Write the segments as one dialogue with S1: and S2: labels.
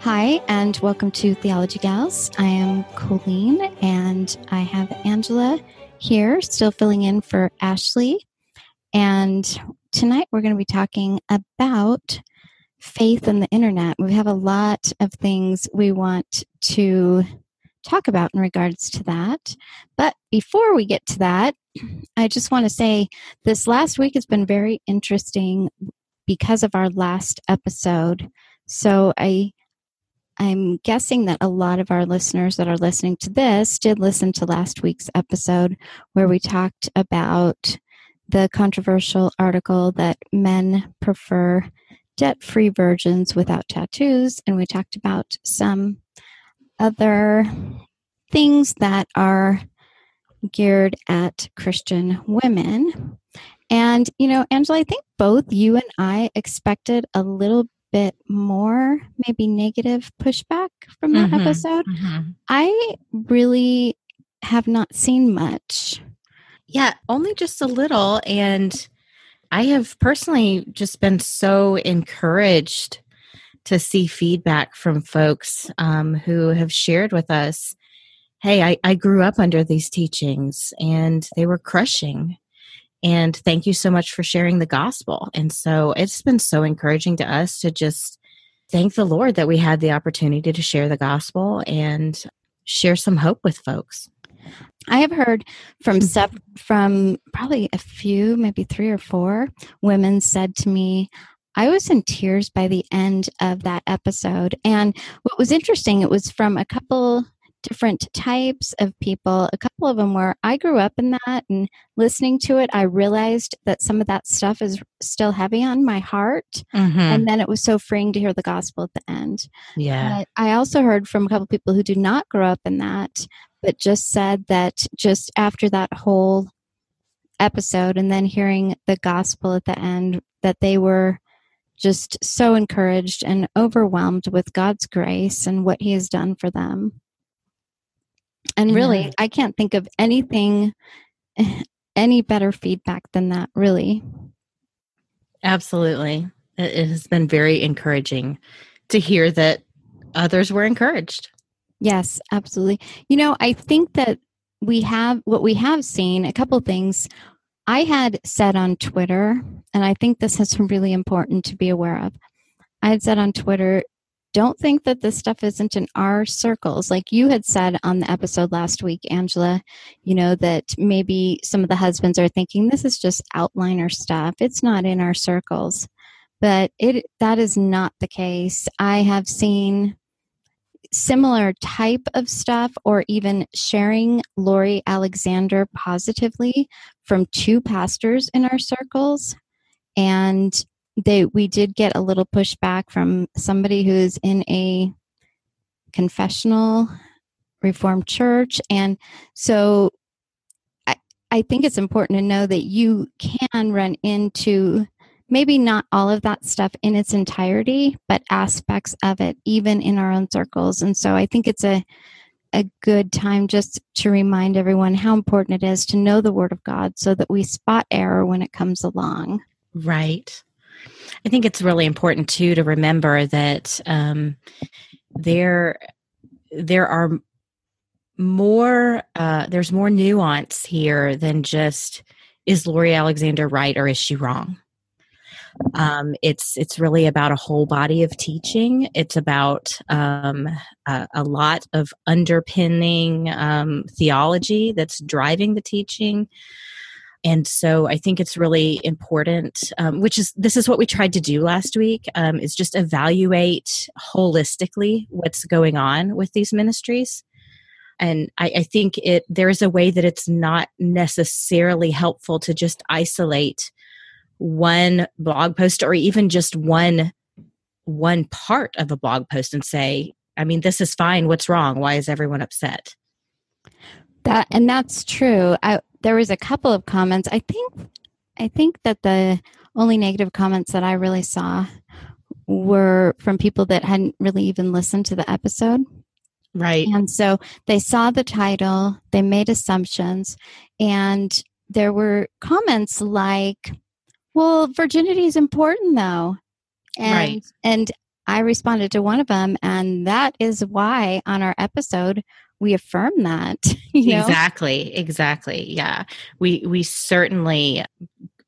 S1: Hi, and welcome to Theology Gals. I am Colleen, and I have Angela here, still filling in for Ashley. And tonight we're going to be talking about faith and the internet. We have a lot of things we want to talk about in regards to that. But before we get to that, I just want to say this last week has been very interesting because of our last episode. So I I'm guessing that a lot of our listeners that are listening to this did listen to last week's episode where we talked about the controversial article that men prefer debt free virgins without tattoos. And we talked about some other things that are geared at Christian women. And, you know, Angela, I think both you and I expected a little bit more maybe negative pushback from that mm-hmm, episode. Mm-hmm. I really have not seen much.
S2: Yeah, only just a little. And I have personally just been so encouraged to see feedback from folks um, who have shared with us hey, I, I grew up under these teachings and they were crushing and thank you so much for sharing the gospel. And so it's been so encouraging to us to just thank the Lord that we had the opportunity to share the gospel and share some hope with folks.
S1: I have heard from hmm. sub, from probably a few, maybe three or four women said to me, I was in tears by the end of that episode. And what was interesting, it was from a couple different types of people. A couple of them were I grew up in that and listening to it, I realized that some of that stuff is still heavy on my heart. Mm-hmm. And then it was so freeing to hear the gospel at the end.
S2: Yeah.
S1: But I also heard from a couple of people who do not grow up in that, but just said that just after that whole episode and then hearing the gospel at the end, that they were just so encouraged and overwhelmed with God's grace and what He has done for them. And really, yeah. I can't think of anything, any better feedback than that, really.
S2: Absolutely. It has been very encouraging to hear that others were encouraged.
S1: Yes, absolutely. You know, I think that we have what we have seen a couple things. I had said on Twitter, and I think this is really important to be aware of. I had said on Twitter don't think that this stuff isn't in our circles. Like you had said on the episode last week, Angela, you know, that maybe some of the husbands are thinking this is just outliner stuff. It's not in our circles. But it that is not the case. I have seen similar type of stuff or even sharing Lori Alexander positively from two pastors in our circles. And they we did get a little pushback from somebody who's in a confessional reformed church and so I, I think it's important to know that you can run into maybe not all of that stuff in its entirety but aspects of it even in our own circles and so i think it's a a good time just to remind everyone how important it is to know the Word of God so that we spot error when it comes along.
S2: Right. I think it's really important too to remember that um, there there are more uh, there's more nuance here than just is Lori Alexander right or is she wrong? Um, it's it's really about a whole body of teaching. It's about um, a, a, lot of underpinning um, theology that's driving the teaching. And so I think it's really important, um, which is this is what we tried to do last week, um, is just evaluate holistically what's going on with these ministries. And I, I think it there is a way that it's not necessarily helpful to just isolate one blog post or even just one one part of a blog post and say i mean this is fine. What's wrong? Why is everyone upset?
S1: That and that's true. I, there was a couple of comments i think i think that the only negative comments that i really saw were from people that hadn't really even listened to the episode
S2: right
S1: and so they saw the title they made assumptions and there were comments like well, virginity is important though. And right. and I responded to one of them and that is why on our episode we affirm that.
S2: You know? Exactly. Exactly. Yeah. We we certainly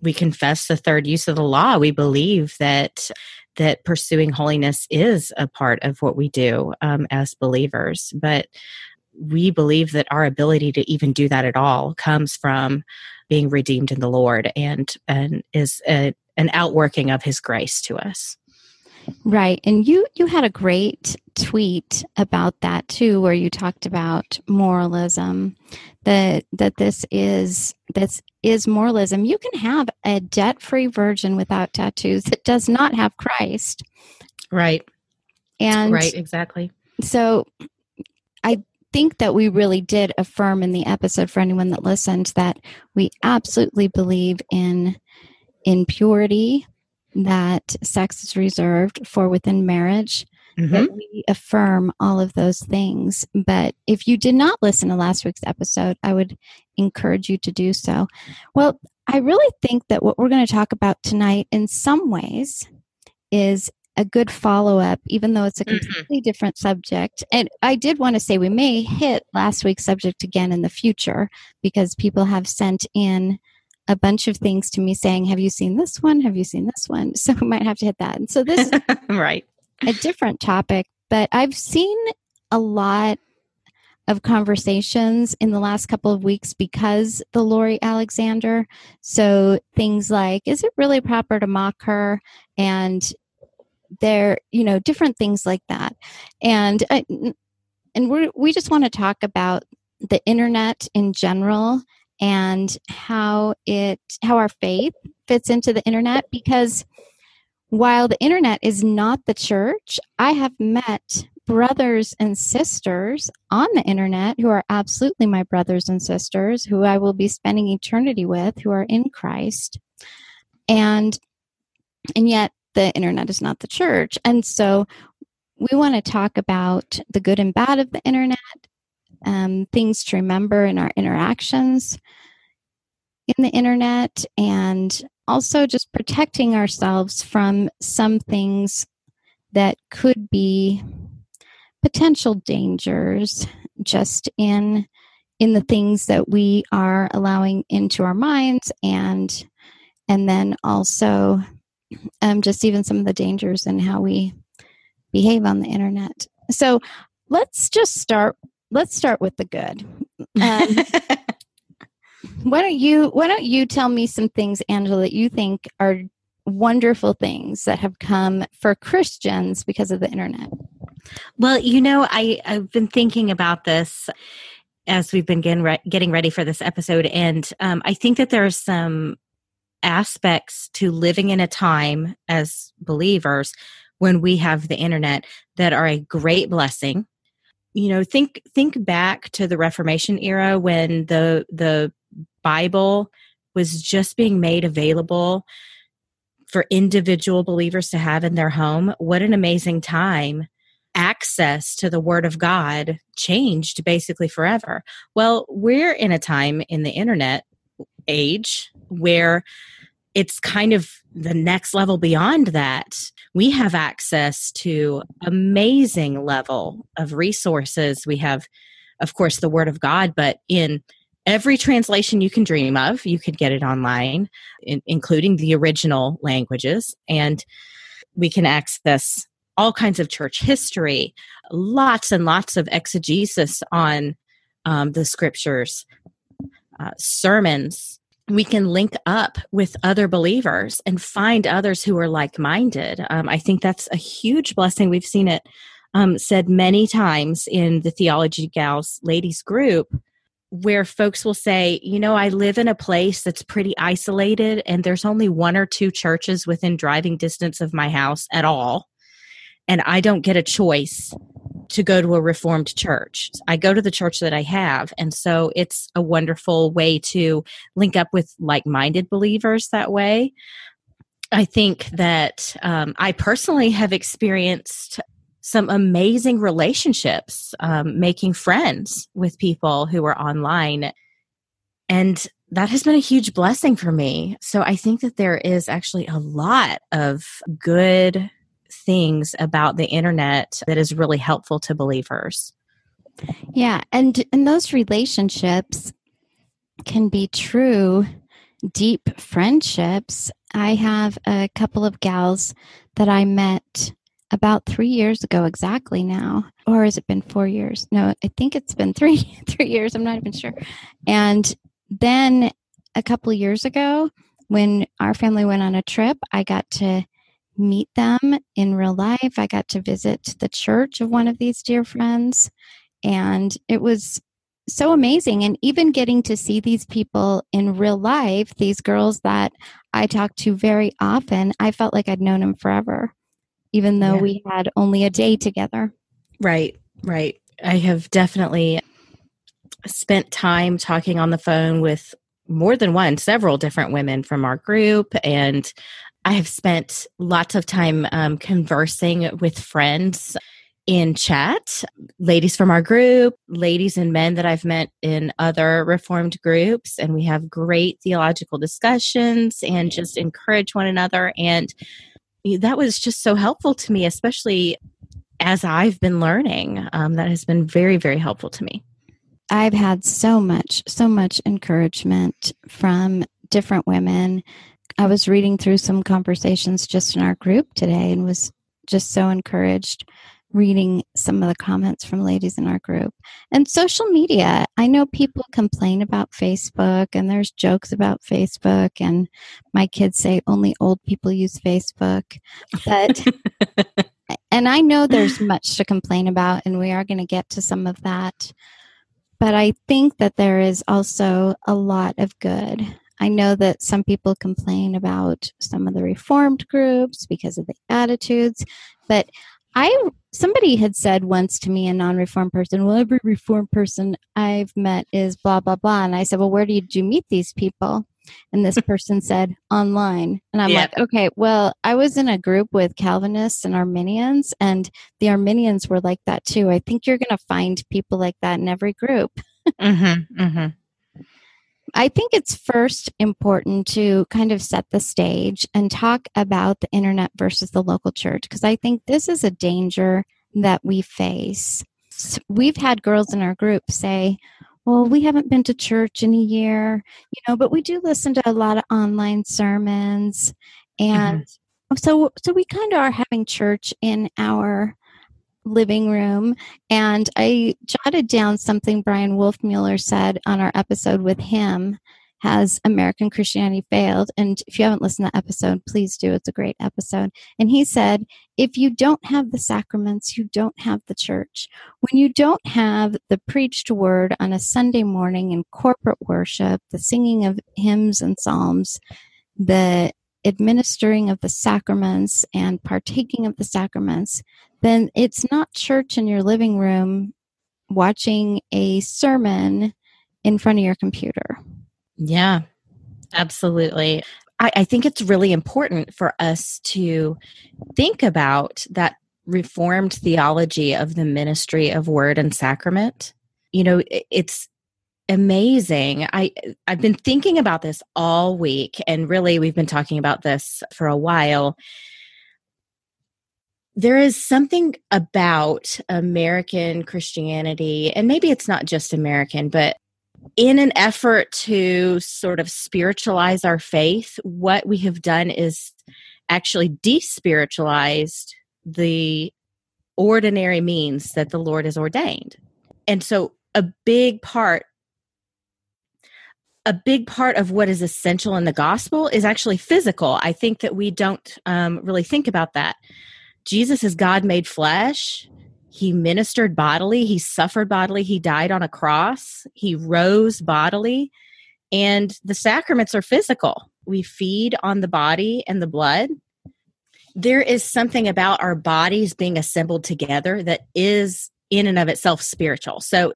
S2: we confess the third use of the law. We believe that that pursuing holiness is a part of what we do um, as believers, but we believe that our ability to even do that at all comes from being redeemed in the Lord and and is a, an outworking of His grace to us.
S1: Right, and you you had a great tweet about that too, where you talked about moralism, that that this is this is moralism. You can have a debt free virgin without tattoos that does not have Christ.
S2: Right.
S1: And
S2: right, exactly.
S1: So I think that we really did affirm in the episode for anyone that listened that we absolutely believe in in purity that sex is reserved for within marriage mm-hmm. that we affirm all of those things but if you did not listen to last week's episode i would encourage you to do so well i really think that what we're going to talk about tonight in some ways is a good follow up, even though it's a mm-hmm. completely mm-hmm. different subject. And I did want to say we may hit last week's subject again in the future because people have sent in a bunch of things to me saying, Have you seen this one? Have you seen this one? So we might have to hit that. And so this is
S2: right.
S1: A different topic, but I've seen a lot of conversations in the last couple of weeks because the Lori Alexander. So things like, is it really proper to mock her? And there you know different things like that and uh, and we we just want to talk about the internet in general and how it how our faith fits into the internet because while the internet is not the church i have met brothers and sisters on the internet who are absolutely my brothers and sisters who i will be spending eternity with who are in christ and and yet the internet is not the church. And so we want to talk about the good and bad of the internet, um, things to remember in our interactions in the internet, and also just protecting ourselves from some things that could be potential dangers just in in the things that we are allowing into our minds and and then also um, just even some of the dangers and how we behave on the internet. So let's just start. Let's start with the good. Um, why don't you Why don't you tell me some things, Angela, that you think are wonderful things that have come for Christians because of the internet?
S2: Well, you know, I I've been thinking about this as we've been getting, re- getting ready for this episode, and um, I think that there are some aspects to living in a time as believers when we have the internet that are a great blessing you know think think back to the reformation era when the the bible was just being made available for individual believers to have in their home what an amazing time access to the Word of God changed basically forever. Well, we're in a time in the internet age where it's kind of the next level beyond that. We have access to amazing level of resources. We have, of course, the Word of God, but in every translation you can dream of, you could get it online, in, including the original languages. And we can access all kinds of church history, lots and lots of exegesis on um, the scriptures, uh, sermons. We can link up with other believers and find others who are like minded. Um, I think that's a huge blessing. We've seen it um, said many times in the Theology Gals ladies group where folks will say, you know, I live in a place that's pretty isolated and there's only one or two churches within driving distance of my house at all and I don't get a choice to go to a reformed church. I go to the church that I have. And so it's a wonderful way to link up with like minded believers that way. I think that um, I personally have experienced some amazing relationships, um, making friends with people who are online. And that has been a huge blessing for me. So I think that there is actually a lot of good things about the internet that is really helpful to believers.
S1: Yeah, and and those relationships can be true deep friendships. I have a couple of gals that I met about 3 years ago exactly now or has it been 4 years? No, I think it's been 3 3 years, I'm not even sure. And then a couple years ago when our family went on a trip, I got to meet them in real life. I got to visit the church of one of these dear friends, and it was so amazing. And even getting to see these people in real life, these girls that I talk to very often, I felt like I'd known them forever, even though yeah. we had only a day together.
S2: Right, right. I have definitely spent time talking on the phone with more than one, several different women from our group. And I have spent lots of time um, conversing with friends in chat, ladies from our group, ladies and men that I've met in other Reformed groups, and we have great theological discussions and just encourage one another. And that was just so helpful to me, especially as I've been learning. Um, that has been very, very helpful to me.
S1: I've had so much, so much encouragement from different women I was reading through some conversations just in our group today and was just so encouraged reading some of the comments from ladies in our group. And social media, I know people complain about Facebook and there's jokes about Facebook and my kids say only old people use Facebook. But and I know there's much to complain about and we are going to get to some of that. But I think that there is also a lot of good. I know that some people complain about some of the reformed groups because of the attitudes, but I somebody had said once to me a non-reformed person, well every reformed person I've met is blah blah blah and I said, "Well, where did you meet these people?" And this person said online. And I'm like, okay, well, I was in a group with Calvinists and Arminians, and the Arminians were like that too. I think you're going to find people like that in every group. mm-hmm, mm-hmm. I think it's first important to kind of set the stage and talk about the internet versus the local church because I think this is a danger that we face. So we've had girls in our group say, well, we haven't been to church in a year, you know, but we do listen to a lot of online sermons. And mm-hmm. so, so we kind of are having church in our living room and I jotted down something Bryan Wolfmueller said on our episode with him has American Christianity failed? And if you haven't listened to that episode, please do. It's a great episode. And he said, if you don't have the sacraments, you don't have the church. When you don't have the preached word on a Sunday morning in corporate worship, the singing of hymns and psalms, the administering of the sacraments and partaking of the sacraments, then it's not church in your living room watching a sermon in front of your computer.
S2: Yeah, absolutely. I, I think it's really important for us to think about that reformed theology of the ministry of word and sacrament you know it's amazing i i've been thinking about this all week and really we've been talking about this for a while there is something about american christianity and maybe it's not just american but in an effort to sort of spiritualize our faith what we have done is actually despiritualized the ordinary means that the Lord has ordained. And so a big part a big part of what is essential in the gospel is actually physical. I think that we don't um, really think about that. Jesus is God made flesh. He ministered bodily. He suffered bodily. He died on a cross. He rose bodily. And the sacraments are physical. We feed on the body and the blood there is something about our bodies being assembled together that is in and of itself spiritual. So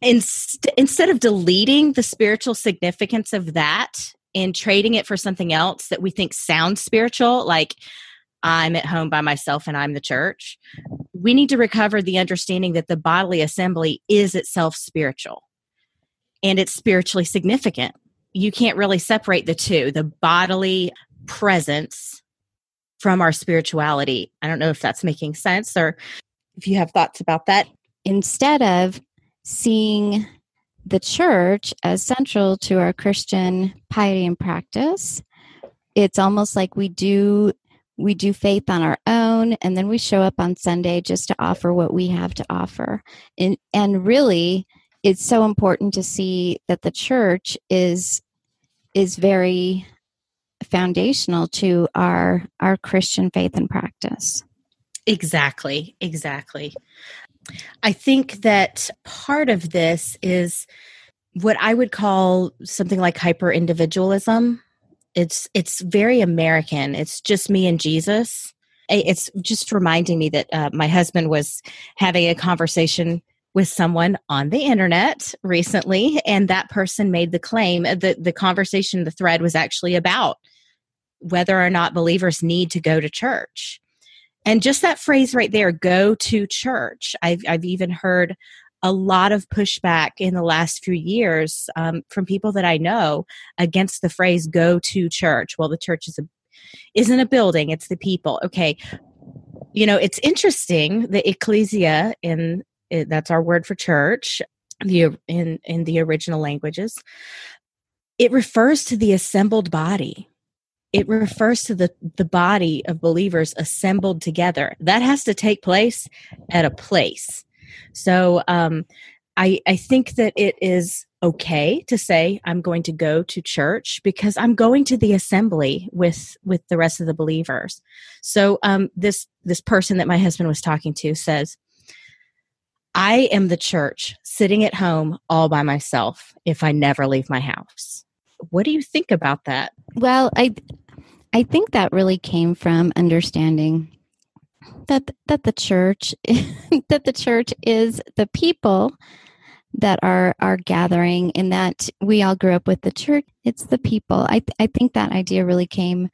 S2: inst- instead of deleting the spiritual significance of that and trading it for something else that we think sounds spiritual, like I'm at home by myself and I'm the church, we need to recover the understanding that the bodily assembly is itself spiritual and it's spiritually significant. You can't really separate the two the bodily presence from our spirituality. I don't know if that's making sense or if you have thoughts about that.
S1: Instead of seeing the church as central to our Christian piety and practice, it's almost like we do we do faith on our own and then we show up on Sunday just to offer what we have to offer. And and really it's so important to see that the church is is very foundational to our our Christian faith and practice.
S2: Exactly, exactly. I think that part of this is what I would call something like hyper individualism. It's it's very American. It's just me and Jesus. It's just reminding me that uh, my husband was having a conversation with someone on the internet recently, and that person made the claim that the conversation, the thread was actually about whether or not believers need to go to church. And just that phrase right there, go to church. I've, I've even heard a lot of pushback in the last few years um, from people that I know against the phrase go to church. Well, the church is a, isn't a building, it's the people. Okay. You know, it's interesting. The ecclesia in that's our word for church the in in the original languages it refers to the assembled body it refers to the the body of believers assembled together that has to take place at a place so um, I, I think that it is okay to say i'm going to go to church because i'm going to the assembly with with the rest of the believers. So um, this this person that my husband was talking to says i am the church sitting at home all by myself if i never leave my house. What do you think about that?
S1: Well i i think that really came from understanding that that the church that the church is the people that are are gathering and that we all grew up with the church it's the people i th- i think that idea really came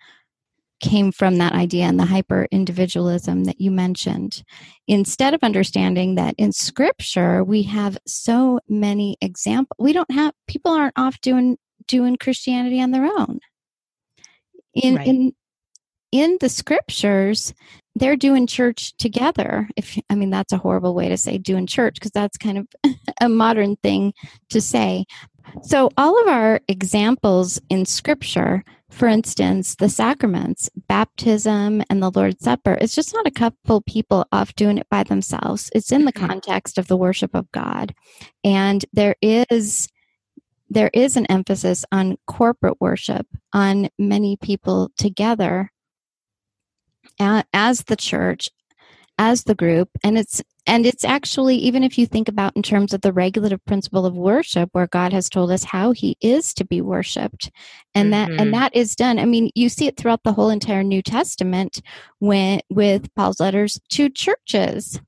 S1: came from that idea and the hyper individualism that you mentioned instead of understanding that in scripture we have so many examples we don't have people aren't off doing doing Christianity on their own. In right. in in the scriptures, they're doing church together. If I mean that's a horrible way to say doing church because that's kind of a modern thing to say. So all of our examples in scripture, for instance, the sacraments, baptism and the Lord's Supper, it's just not a couple people off doing it by themselves. It's in the mm-hmm. context of the worship of God. And there is there is an emphasis on corporate worship, on many people together as the church, as the group, and it's and it's actually even if you think about in terms of the regulative principle of worship where god has told us how he is to be worshiped and mm-hmm. that and mm-hmm. that is done i mean you see it throughout the whole entire new testament when with paul's letters to churches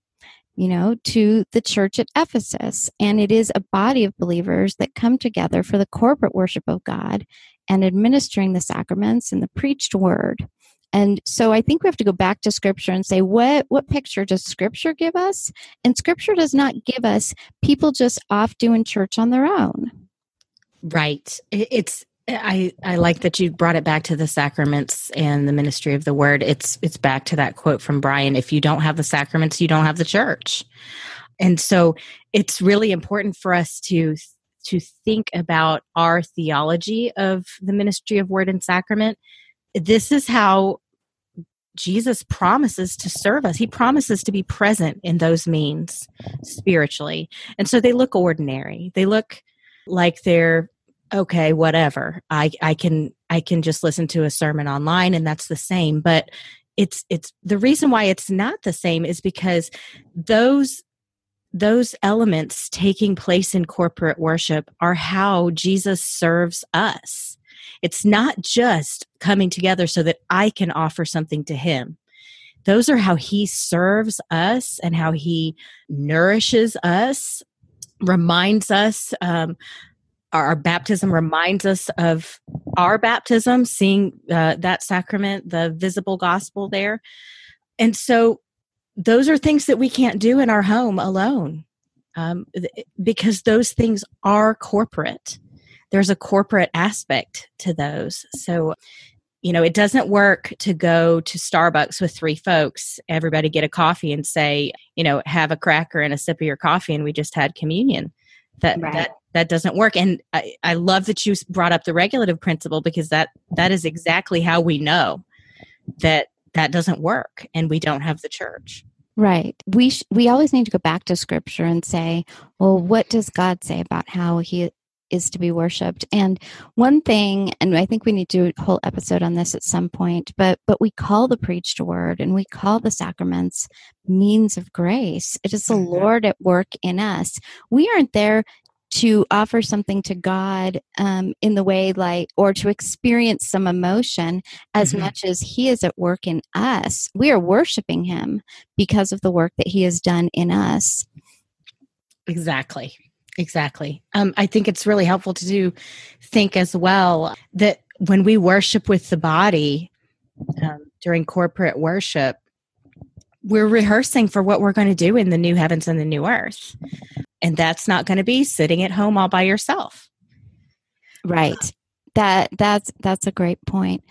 S1: you know, to the church at Ephesus. And it is a body of believers that come together for the corporate worship of God and administering the sacraments and the preached word. And so I think we have to go back to scripture and say what what picture does scripture give us? And scripture does not give us people just off doing church on their own.
S2: Right. It's I, I like that you brought it back to the sacraments and the ministry of the word. It's it's back to that quote from Bryan. If you don't have the sacraments, you don't have the church. And so it's really important for us to to think about our theology of the ministry of word and sacrament. This is how Jesus promises to serve us. He promises to be present in those means spiritually. And so they look ordinary. They look like they're okay whatever i i can i can just listen to a sermon online and that's the same but it's it's the reason why it's not the same is because those those elements taking place in corporate worship are how Jesus serves us. It's not just coming together so that I can offer something to him. Those are how he serves us and how he nourishes us, reminds us um, our baptism reminds us of our baptism, seeing uh, that sacrament, the visible gospel there. And so those are things that we can't do in our home alone um, because those things are corporate. There's a corporate aspect to those. So, you know, it doesn't work to go to Starbucks with three folks, everybody get a coffee and say, you know, have a cracker and a sip of your coffee, and we just had communion. That right. that that doesn't work and I, I love that you brought up the regulative principle because that that is exactly how we know that that doesn't work and we don't have the church
S1: right we sh- we always need to go back to scripture and say well what does god say about how he is to be worshiped and one thing and i think we need to do a whole episode on this at some point but but we call the preached word and we call the sacraments means of grace it is the mm-hmm. lord at work in us we aren't there to offer something to God um, in the way like, or to experience some emotion as mm-hmm. much as He is at work in us. We are worshiping Him because of the work that He has done in us.
S2: Exactly. Exactly. Um, I think it's really helpful to do think as well that when we worship with the body um, during corporate worship, we're rehearsing for what we're going to do in the new heavens and the new earth. And that's not going to be sitting at home all by yourself.
S1: Right. That that's that's a great point.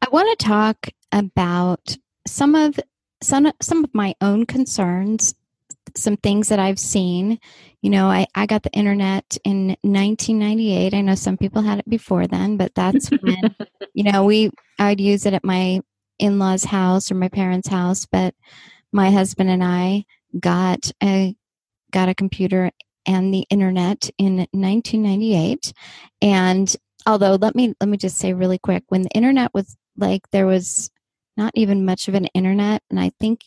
S1: I want to talk about some of some some of my own concerns, some things that I've seen. You know, I, I got the internet in 1998. I know some people had it before then, but that's when, you know, we I'd use it at my in-laws' house or my parents' house, but my husband and I got a got a computer and the internet in 1998 and although let me let me just say really quick when the internet was like there was not even much of an internet and i think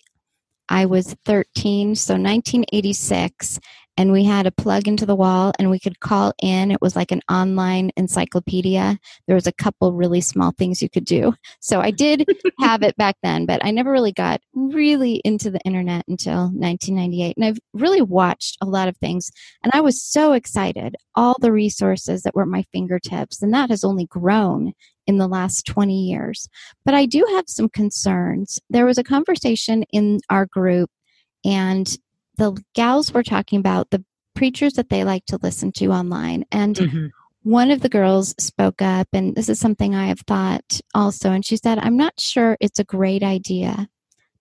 S1: i was 13 so 1986 and we had a plug into the wall and we could call in. It was like an online encyclopedia. There was a couple really small things you could do. So i did have it back then but i never really got really into the internet until 1998 and i've really watched a lot of things and i was so excited. All the resources that were at my fingertips and that has only grown in the last 20 years. But i do have some concerns. There was a conversation in our group and the gals were talking about the preachers that they like to listen to online. And mm-hmm. one of the girls spoke up, and this is something I have thought also. And she said, I'm not sure it's a great idea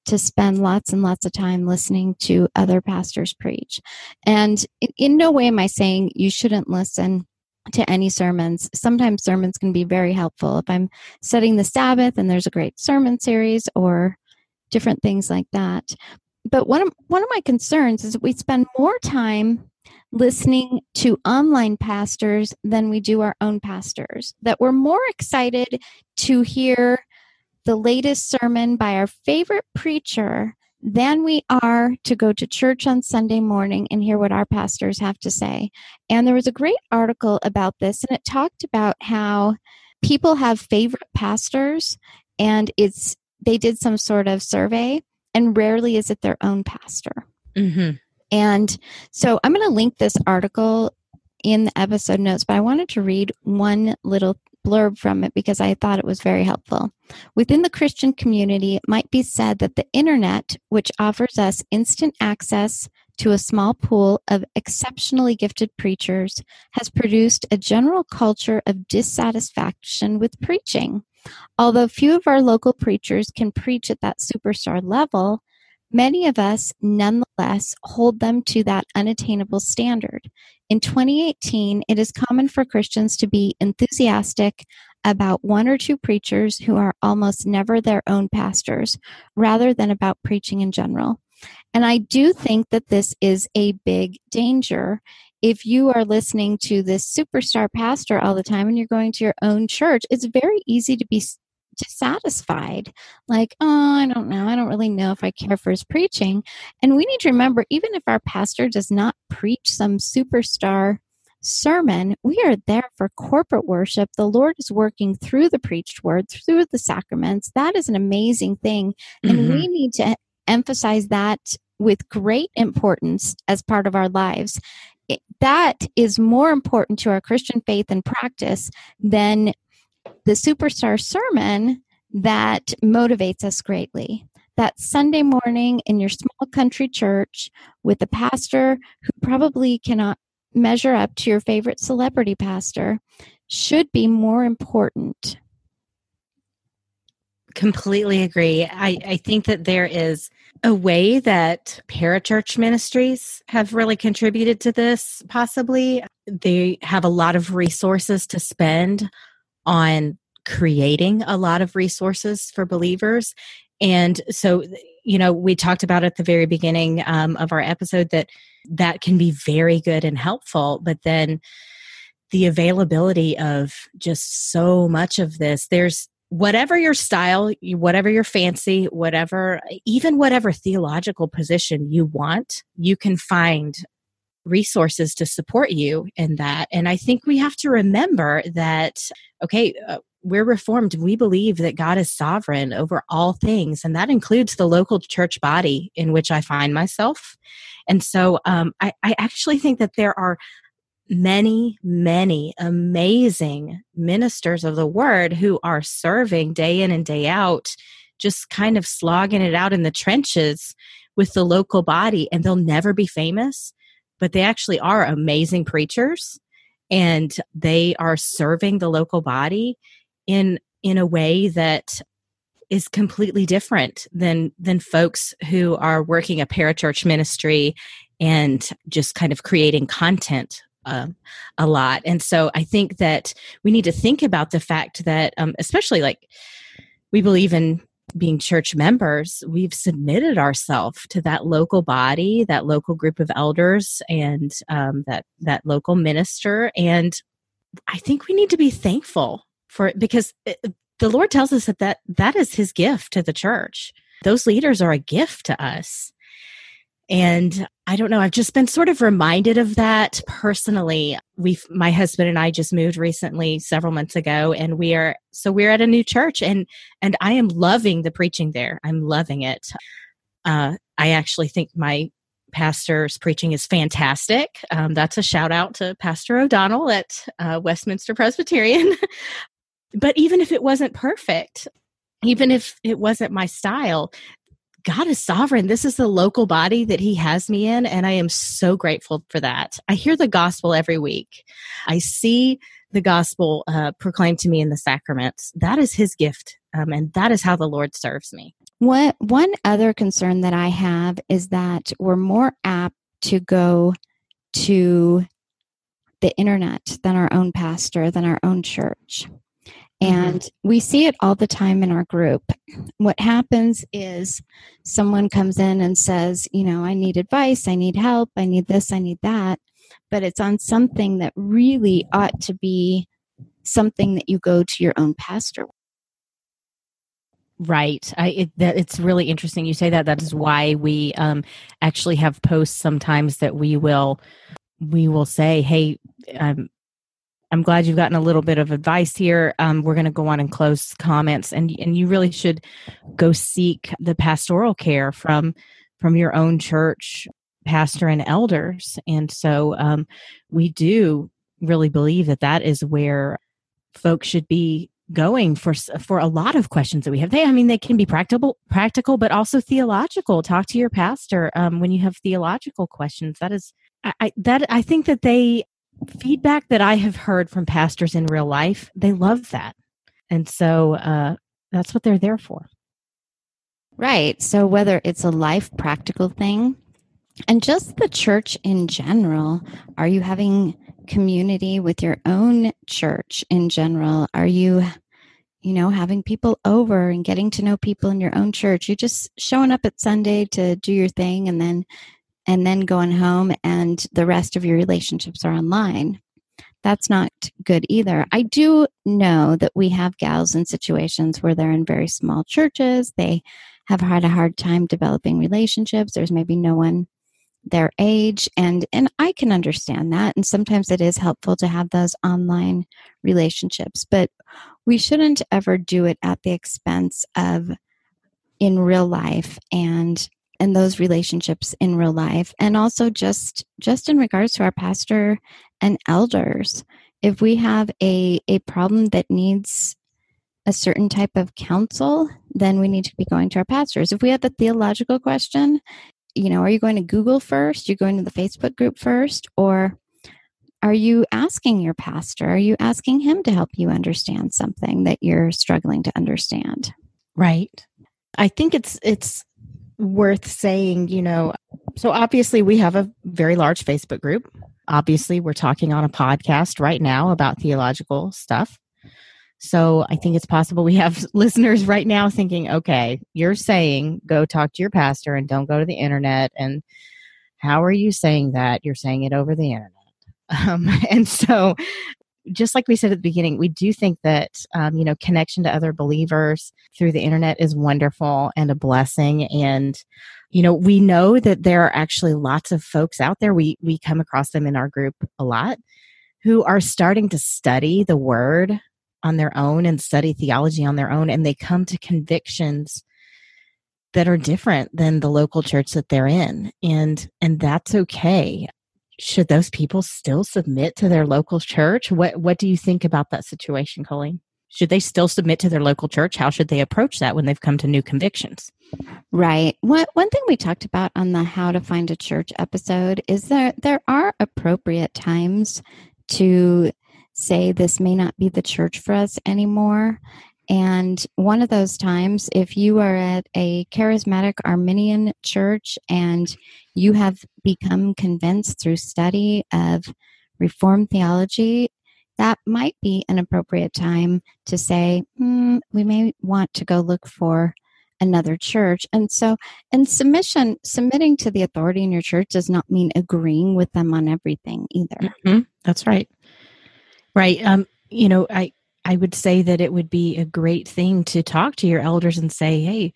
S1: to spend lots and lots of time listening to other pastors preach. And in no way am I saying you shouldn't listen to any sermons. Sometimes sermons can be very helpful. If I'm studying the Sabbath and there's a great sermon series or different things like that but one of one of my concerns is that we spend more time listening to online pastors than we do our own pastors. That we're more excited to hear the latest sermon by our favorite preacher than we are to go to church on Sunday morning and hear what our pastors have to say. And there was a great article about this, and it talked about how people have favorite pastors, and it's they did some sort of survey and rarely is it their own pastor. Mm-hmm. And so I'm going to link this article in the episode notes, but I wanted to read one little blurb from it because I thought it was very helpful. Within the Christian community, it might be said that the internet, which offers us instant access to a small pool of exceptionally gifted preachers, has produced a general culture of dissatisfaction with preaching. Although few of our local preachers can preach at that superstar level, many of us nonetheless hold them to that unattainable standard. In 2018, it is common for Christians to be enthusiastic about one or two preachers who are almost never their own pastors, rather than about preaching in general. And I do think that this is a big danger if you are listening to this superstar pastor all the time and you're going to your own church, it's very easy to be dissatisfied. Like, oh, I don't know. I don't really know if I care for his preaching. And we need to remember even if our pastor does not preach some superstar sermon, we are there for corporate worship. The Lord is working through the preached word, through the sacraments. That is an amazing thing. And mm-hmm. we need to emphasize that with great importance as part of our lives that is more important to our Christian faith and practice than the superstar sermon that motivates us greatly. That Sunday morning in your small country church with a pastor who probably cannot measure up to your favorite celebrity pastor should be more important.
S2: Completely agree. I, I think that there is a way that parachurch ministries have really contributed to this, possibly. They have a lot of resources to spend on creating a lot of resources for believers. And so, you know, we talked about at the very beginning um, of our episode that that can be very good and helpful, but then the availability of just so much of this, there's whatever your style, whatever your fancy, whatever, even whatever theological position you want, you can find resources to support you in that. And I think we have to remember that, okay, uh, we're reformed. We believe that God is sovereign over all things, and that includes the local church body in which I find myself. And so um, I, I actually think that there are many, many amazing ministers of the word who are serving day in and day out, just kind of slogging it out in the trenches with the local body, and they'll never be famous, but they actually are amazing preachers and they are serving the local body in in a way that is completely different than than folks who are working a parachurch ministry and just kind of creating content um, a lot. And so I think that we need to think about the fact that, um, especially like we believe in being church members, we've submitted ourselves to that local body, that local group of elders, and um, that that local minister. And I think we need to be thankful for it because it, the Lord tells us that, that that is His gift to the church. Those leaders are a gift to us. And I don't know, I've just been sort of reminded of that personally. We my husband and I just moved recently several months ago and we are so we're at a new church and and I am loving the preaching there. I'm loving it. Uh I actually think my pastor's preaching is fantastic. Um, that's a shout out to Pastor O'Donnell at uh, Westminster Presbyterian. but even if it wasn't perfect, even if it wasn't my style, God is sovereign. This is the local body that He has me in, and I am so grateful for that. I hear the gospel every week. I see the gospel uh, proclaimed to me in the sacraments. That is His gift, um, and that is how the Lord serves me.
S1: What one other concern that I have is that we're more apt to go to the internet than our own pastor, than our own church. Mm-hmm. And we see it all the time in our group. What happens is someone comes in and says, you know, I need advice, I need help, I need this, I need that. But it's on something that really ought to be something that you go to your own pastor.
S2: Right. I, it, that, it's really interesting you say that. That is why we um, actually have posts sometimes that we will we will say, "Hey, um, I'm glad you've gotten a little bit of advice here. Um, we're going to go on and close comments, and and you really should go seek the pastoral care from from your own church pastor and elders. And so um, we do really believe that that is where folks should be going for for a lot of questions that we have. They, I mean, they can be practical, practical, but also theological. Talk to your pastor um, when you have theological questions. That is, I, I that I think that they feedback that I have heard from pastors in real life. They love that, and so uh, that's what they're there for.
S1: Right. So whether it's a life practical thing and just the church in general, are you having community with your own church in general? Are you, you know, having people over and getting to know people in your own church? You just showing up at Sunday to do your thing and then and then going home and the rest of your relationships are online. That's not good either. I do know that we have gals in situations where they're in very small churches. They have had a hard time developing relationships. There's maybe no one their age and and I can understand that and sometimes it is helpful to have those online relationships but we shouldn't ever do it at the expense of in real life and and those relationships in real life and also just just in regards to our pastor and elders if we have a a problem that needs a certain type of counsel then we need to be going to our pastors if we have a theological question you know, are you going to Google first? You're going to the Facebook group first? Or are you asking your pastor? Are you asking him to help you understand something that you're struggling to understand?
S2: Right. I think it's it's worth saying, you know, so obviously we have a very large Facebook group. Obviously, we're talking on a podcast right now about theological stuff. So I think it's possible we have listeners right now thinking, okay, you're saying go talk to your pastor and don't go to the internet. And how are you saying that? You're saying it over the internet. Um, and so, just like we said at the beginning, we do think that, um, you know, connection to other believers through the internet is wonderful and a blessing. And, you know, we know that there are actually lots of folks out there. We, we come across them in our group a lot who are starting to study the word on their own and study theology on their own and they come to convictions that are different than the local church that they're in and and that's okay should those people still submit to their local church? What what do you think about that situation colleen? Should they still submit to their local church? How should they approach that when they've come to new convictions?
S1: Right. What one thing we talked about on the how to find a church episode is that there are appropriate times to say this may not be the church for us anymore. And one of those times, if you are at a charismatic Arminian church and you have become convinced through study of Reformed theology, that might be an appropriate time to say, hmm, we may want to go look for another church. And so, in submission, submitting to the authority in your church does not mean agreeing with them on everything either.
S2: Mm-hmm. That's right. Right. Um, you know, I I would say that it would be a great thing to talk to your elders and say, "Hey,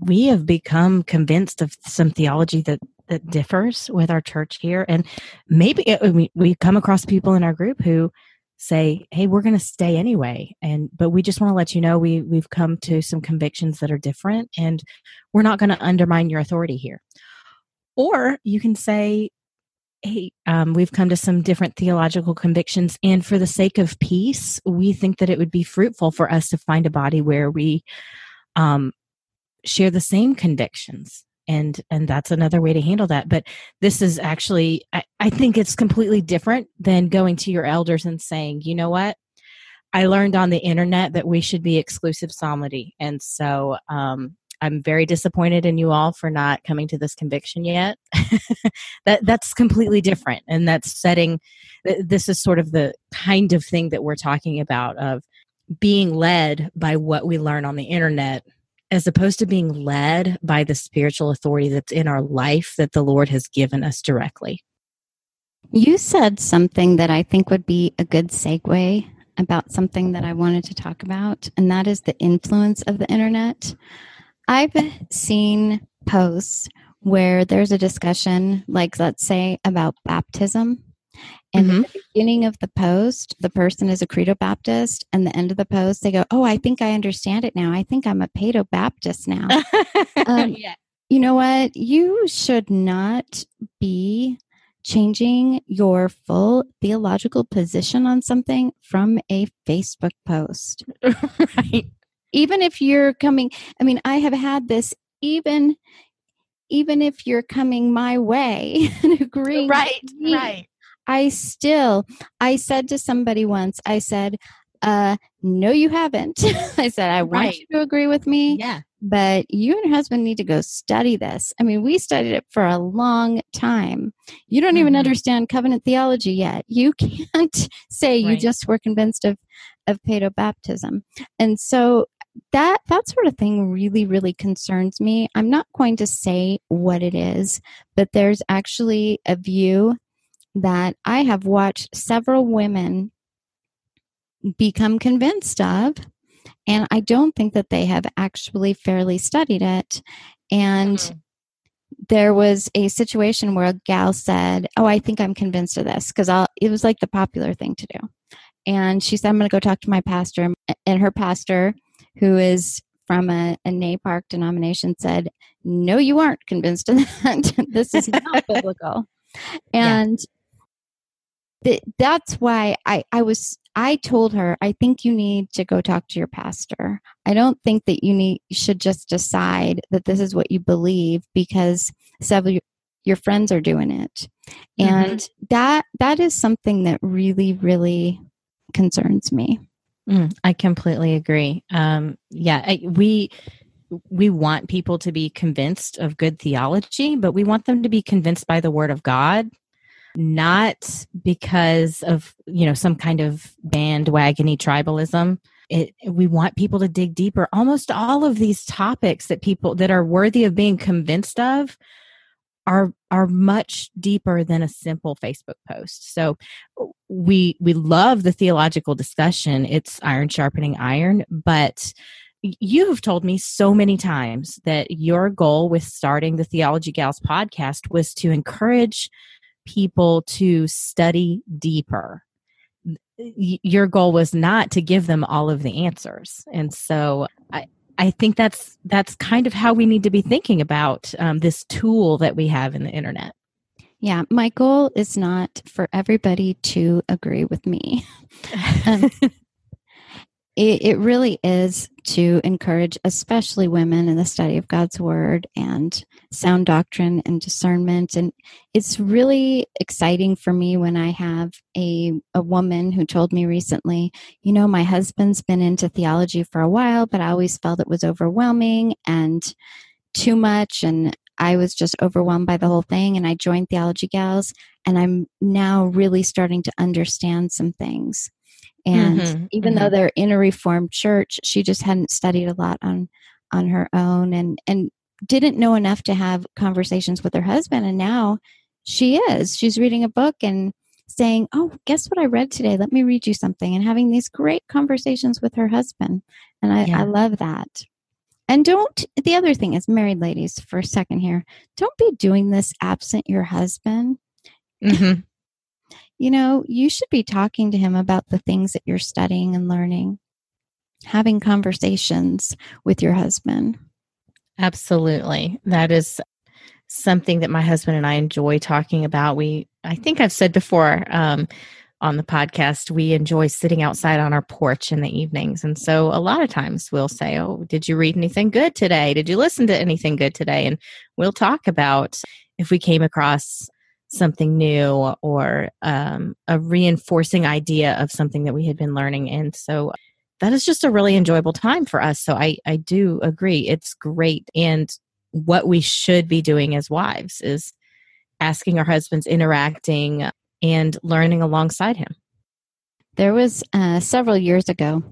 S2: we have become convinced of some theology that that differs with our church here, and maybe it, uh, we we come across people in our group who say, "Hey, we're going to stay anyway," and but we just want to let you know we we've come to some convictions that are different, and we're not going to undermine your authority here. Or you can say, hey, um, we've come to some different theological convictions, and for the sake of peace, we think that it would be fruitful for us to find a body where we um, share the same convictions. And and that's another way to handle that. But this is actually, I, I think it's completely different than going to your elders and saying, you know what, I learned on the internet that we should be exclusive psalmody, and so um, I'm very disappointed in you all for not coming to this conviction yet. that that's completely different, and that's setting. This is sort of the kind of thing that we're talking about of being led by what we learn on the internet, as opposed to being led by the spiritual authority that's in our life that the Lord has given us directly.
S1: You said something that I think would be a good segue about something that I wanted to talk about, and that is the influence of the internet. I've seen posts where there's a discussion, like let's say about baptism. And mm-hmm. the beginning of the post, the person is a credo Baptist, and the end of the post, they go, "Oh, I think I understand it now. I think I'm a Paedo Baptist now." um, yeah. You know what? You should not be changing your full theological position on something from a Facebook post.
S2: right.
S1: Even if you're coming, I mean, I have had this even even if you're coming my way and agreeing
S2: Right.
S1: me,
S2: Right.
S1: I still, I said to somebody once, I said, uh, no, you haven't. I said, I want
S2: Right.
S1: you to agree with me,
S2: Yeah.
S1: but you and your husband need to go study this. I mean, we studied it for a long time. You don't even
S2: Mhm.
S1: understand covenant theology yet. You can't say you just were convinced of, of paedo baptism. And so that that sort of thing really really concerns me. I'm not going to say what it is but there's actually a view that i have watched several women become convinced of and i don't think that they have actually fairly studied it. And
S2: Mhm.
S1: there was a situation where a gal said oh i think i'm convinced of this because it was like the popular thing to do. And she said i'm going to go talk to my pastor and her pastor who is from a, a NAPARC denomination said, No, you aren't convinced of that. this is not biblical.
S2: Yeah.
S1: And th- that's why I, I was I told her, I think you need to go talk to your pastor. I don't think that you need you should just decide that this is what you believe because several your friends are doing it. Mm-hmm. And that that is something that really, really concerns me.
S2: Mm, I completely agree. Um, yeah, I, we we want people to be convinced of good theology, but we want them to be convinced by the Word of God, not because of you know some kind of bandwagony tribalism. It, we want people to dig deeper. Almost all of these topics that people that are worthy of being convinced of are are much deeper than a simple Facebook post. So we we love the theological discussion. It's iron sharpening iron, but you have told me so many times that your goal with starting the Theology Gals podcast was to encourage people to study deeper. Your goal was not to give them all of the answers. And so I, I think that's that's kind of how we need to be thinking about um, this tool that we have in the internet.
S1: Yeah, my goal is not for everybody to agree with me. Um, it, it really is to encourage, especially women, in the study of God's Word and sound doctrine and discernment. And it's really exciting for me when I have a, a woman who told me recently, you know, my husband's been into theology for a while, but I always felt it was overwhelming and too much. And I was just overwhelmed by the whole thing. And I joined Theology Gals, and I'm now really starting to understand some things. And
S2: Mhm,
S1: even though they're in a reformed church, she just hadn't studied a lot on on her own and and didn't know enough to have conversations with her husband. And now she is. She's reading a book and saying, "Oh, guess what I read today? Let me read you something." And having these great conversations with her husband. And I,
S2: Yeah.
S1: I love that. And don't, the other thing is, married ladies, for a second here, don't be doing this absent your husband.
S2: Mhm.
S1: You know, you should be talking to him about the things that you're studying and learning, having conversations with your husband.
S2: Absolutely. That is something that my husband and I enjoy talking about. We, I think I've said before um, on the podcast, we enjoy sitting outside on our porch in the evenings. And so a lot of times we'll say, Oh, did you read anything good today? Did you listen to anything good today? And we'll talk about if we came across something new or um, a reinforcing idea of something that we had been learning. And so that is just a really enjoyable time for us. So I, I do agree. It's great. And what we should be doing as wives is asking our husbands, interacting, and learning alongside him.
S1: There was uh, several years ago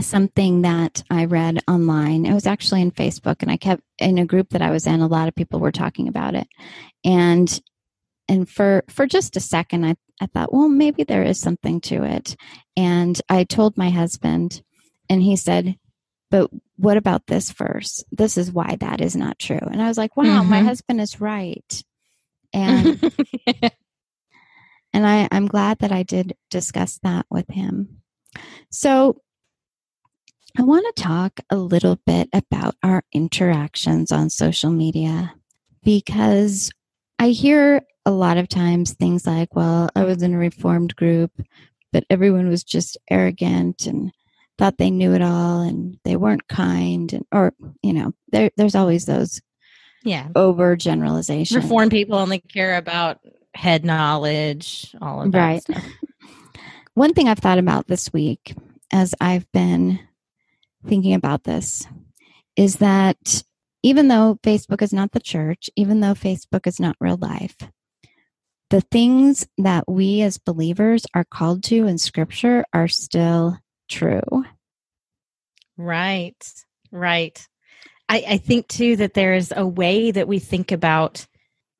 S1: something that I read online. It was actually in Facebook, and I kept in a group that I was in. A lot of people were talking about it, and and for for just a second, I I thought, well, maybe there is something to it. And I told my husband, and he said, "But what about this verse? This is why that is not true." And I was like, "Wow, my
S2: Mhm.
S1: husband is right." And and I, I'm glad that I did discuss that with him. So, I want to talk a little bit about our interactions on social media because I hear a lot of times things like, well, I was in a reformed group, but everyone was just arrogant and thought they knew it all and they weren't kind and or you know, there there's always those
S2: Yeah.
S1: over generalizations.
S2: Reform people only care about head knowledge, all of that
S1: Right.
S2: stuff.
S1: One thing I've thought about this week as I've been thinking about this is that even though Facebook is not the church, even though Facebook is not real life, the things that we as believers are called to in scripture are still true.
S2: Right. Right. I, I think too that there's a way that we think about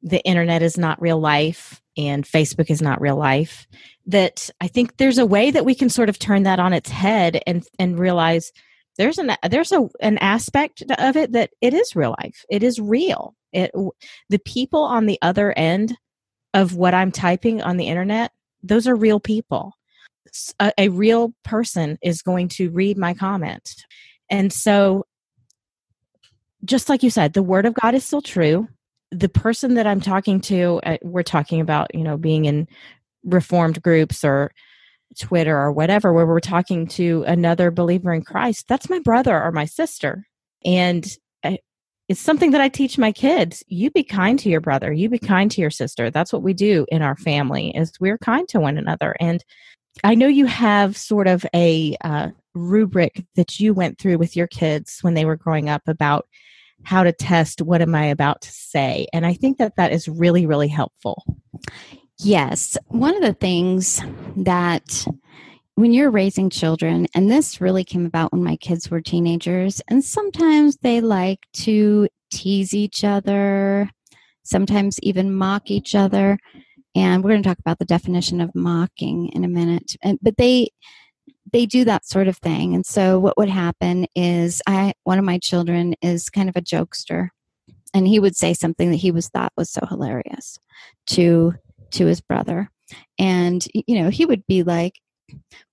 S2: the internet is not real life and Facebook is not real life. That I think there's a way that we can sort of turn that on its head and and realize there's an there's a an aspect of it that it is real life. It is real. It the people on the other end of what I'm typing on the internet, those are real people. A real person is going to read my comment. And so just like you said, the word of God is still true. The person that I'm talking to, uh, we're talking about, you know, being in reformed groups or Twitter or whatever, where we're talking to another believer in Christ. That's my brother or my sister. And I, it's something that I teach my kids. You be kind to your brother. You be kind to your sister. That's what we do in our family is we're kind to one another. And I know you have sort of a uh, rubric that you went through with your kids when they were growing up about how to test what am I about to say. And I think that that is really, really helpful.
S1: Yes. One of the things that when you're raising children, and this really came about when my kids were teenagers, and sometimes they like to tease each other, sometimes even mock each other. And we're going to talk about the definition of mocking in a minute. And, but they, they do that sort of thing. And so what would happen is I one of my children is kind of a jokester and he would say something that he was thought was so hilarious to to his brother. And you know, he would be like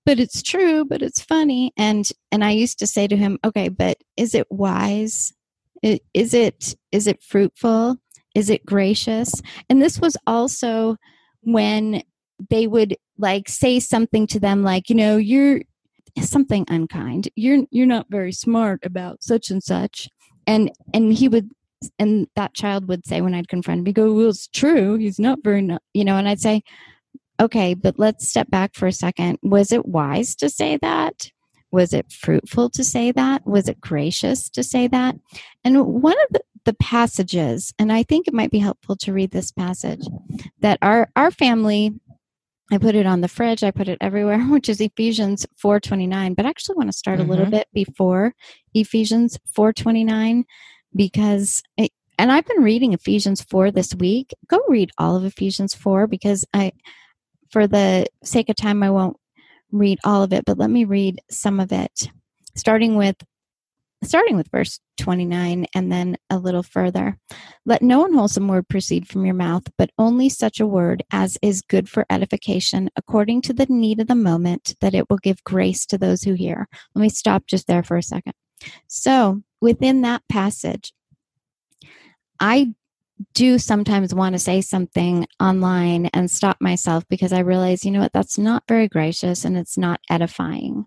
S1: but it's true, but it's funny and and I used to say to him, "Okay, but is it wise? Is it is it fruitful? Is it gracious?" And this was also when they would like say something to them like, you know, you're something unkind. You're you're not very smart about such and such. And and he would and that child would say when I'd confront him, he go, "Well, it's true. He's not very, you know." And I'd say, "Okay, but let's step back for a second. Was it wise to say that? Was it fruitful to say that? Was it gracious to say that?" And one of the, the passages, and I think it might be helpful to read this passage, that our our family I put it on the fridge. I put it everywhere, which is Ephesians 4:29. But I actually want to start a little
S2: Mhm.
S1: bit before Ephesians 4:29 because it, and I've been reading Ephesians 4 this week. Go read all of Ephesians 4 because I for the sake of time I won't read all of it, but let me read some of it. Starting with starting with verse 29 and then a little further. Let no unwholesome word proceed from your mouth, but only such a word as is good for edification, according to the need of the moment, that it will give grace to those who hear. Let me stop just there for a second. So, within that passage, I do sometimes want to say something online and stop myself because I realize, you know what, that's not very gracious and it's not edifying.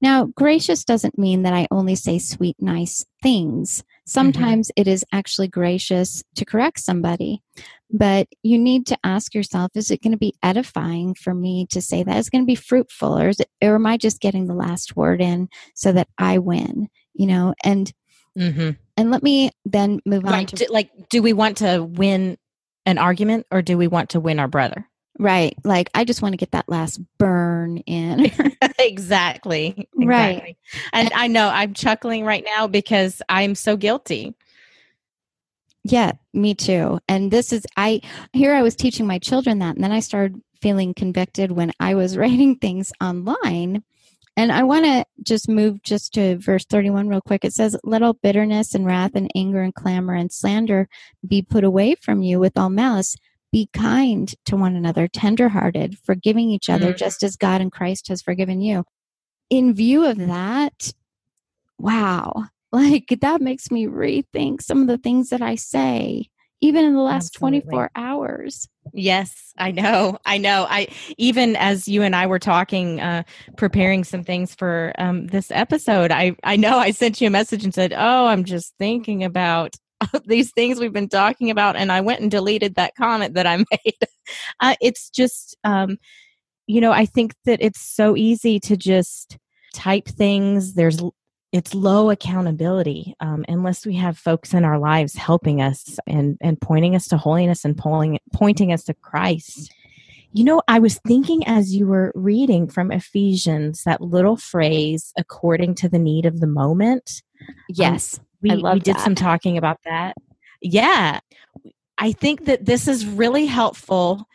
S1: Now, gracious doesn't mean that I only say sweet, nice things. Mm-hmm. Sometimes it is actually gracious to correct somebody, but you need to ask yourself is it going to be edifying for me to say that? Is it going to be fruitful or, is it, or am I just getting the last word in so that I win? You know, and
S2: Mm-hmm.
S1: and let me then move on
S2: Right.
S1: to
S2: Do, like, do we want to win an argument or do we want to win our brother?
S1: right. Like I just want to get that last burn in.
S2: exactly.
S1: Right.
S2: Exactly. And I know I'm chuckling right now because I'm so guilty.
S1: Yeah, me too. And this is I here I was teaching my children that and then I started feeling convicted when I was writing things online. And I want to just move just to verse 31 real quick. It says, Let all bitterness and wrath and anger and clamor and slander be put away from you with all malice. Be kind to one another, tenderhearted, forgiving each other,
S2: Mm.
S1: just as God in Christ has forgiven you. In view of that, wow, like that makes me rethink some of the things that I say. Even in the last
S2: Absolutely.
S1: 24 hours.
S2: Yes, I know. I know. I even as you and I were talking, uh, preparing some things for um, this episode, I I know I sent you a message and said, "Oh, I'm just thinking about these things we've been talking about," and I went and deleted that comment that I made. uh, it's just, um, you know, I think that it's so easy to just type things. There's it's low accountability um, unless we have folks in our lives helping us and and pointing us to holiness and pulling, pointing us to christ you know i was thinking as you were reading from ephesians that little phrase according to the need of the moment
S1: Yes.
S2: we,
S1: I love
S2: we did
S1: that.
S2: some talking about that yeah i think that this is really helpful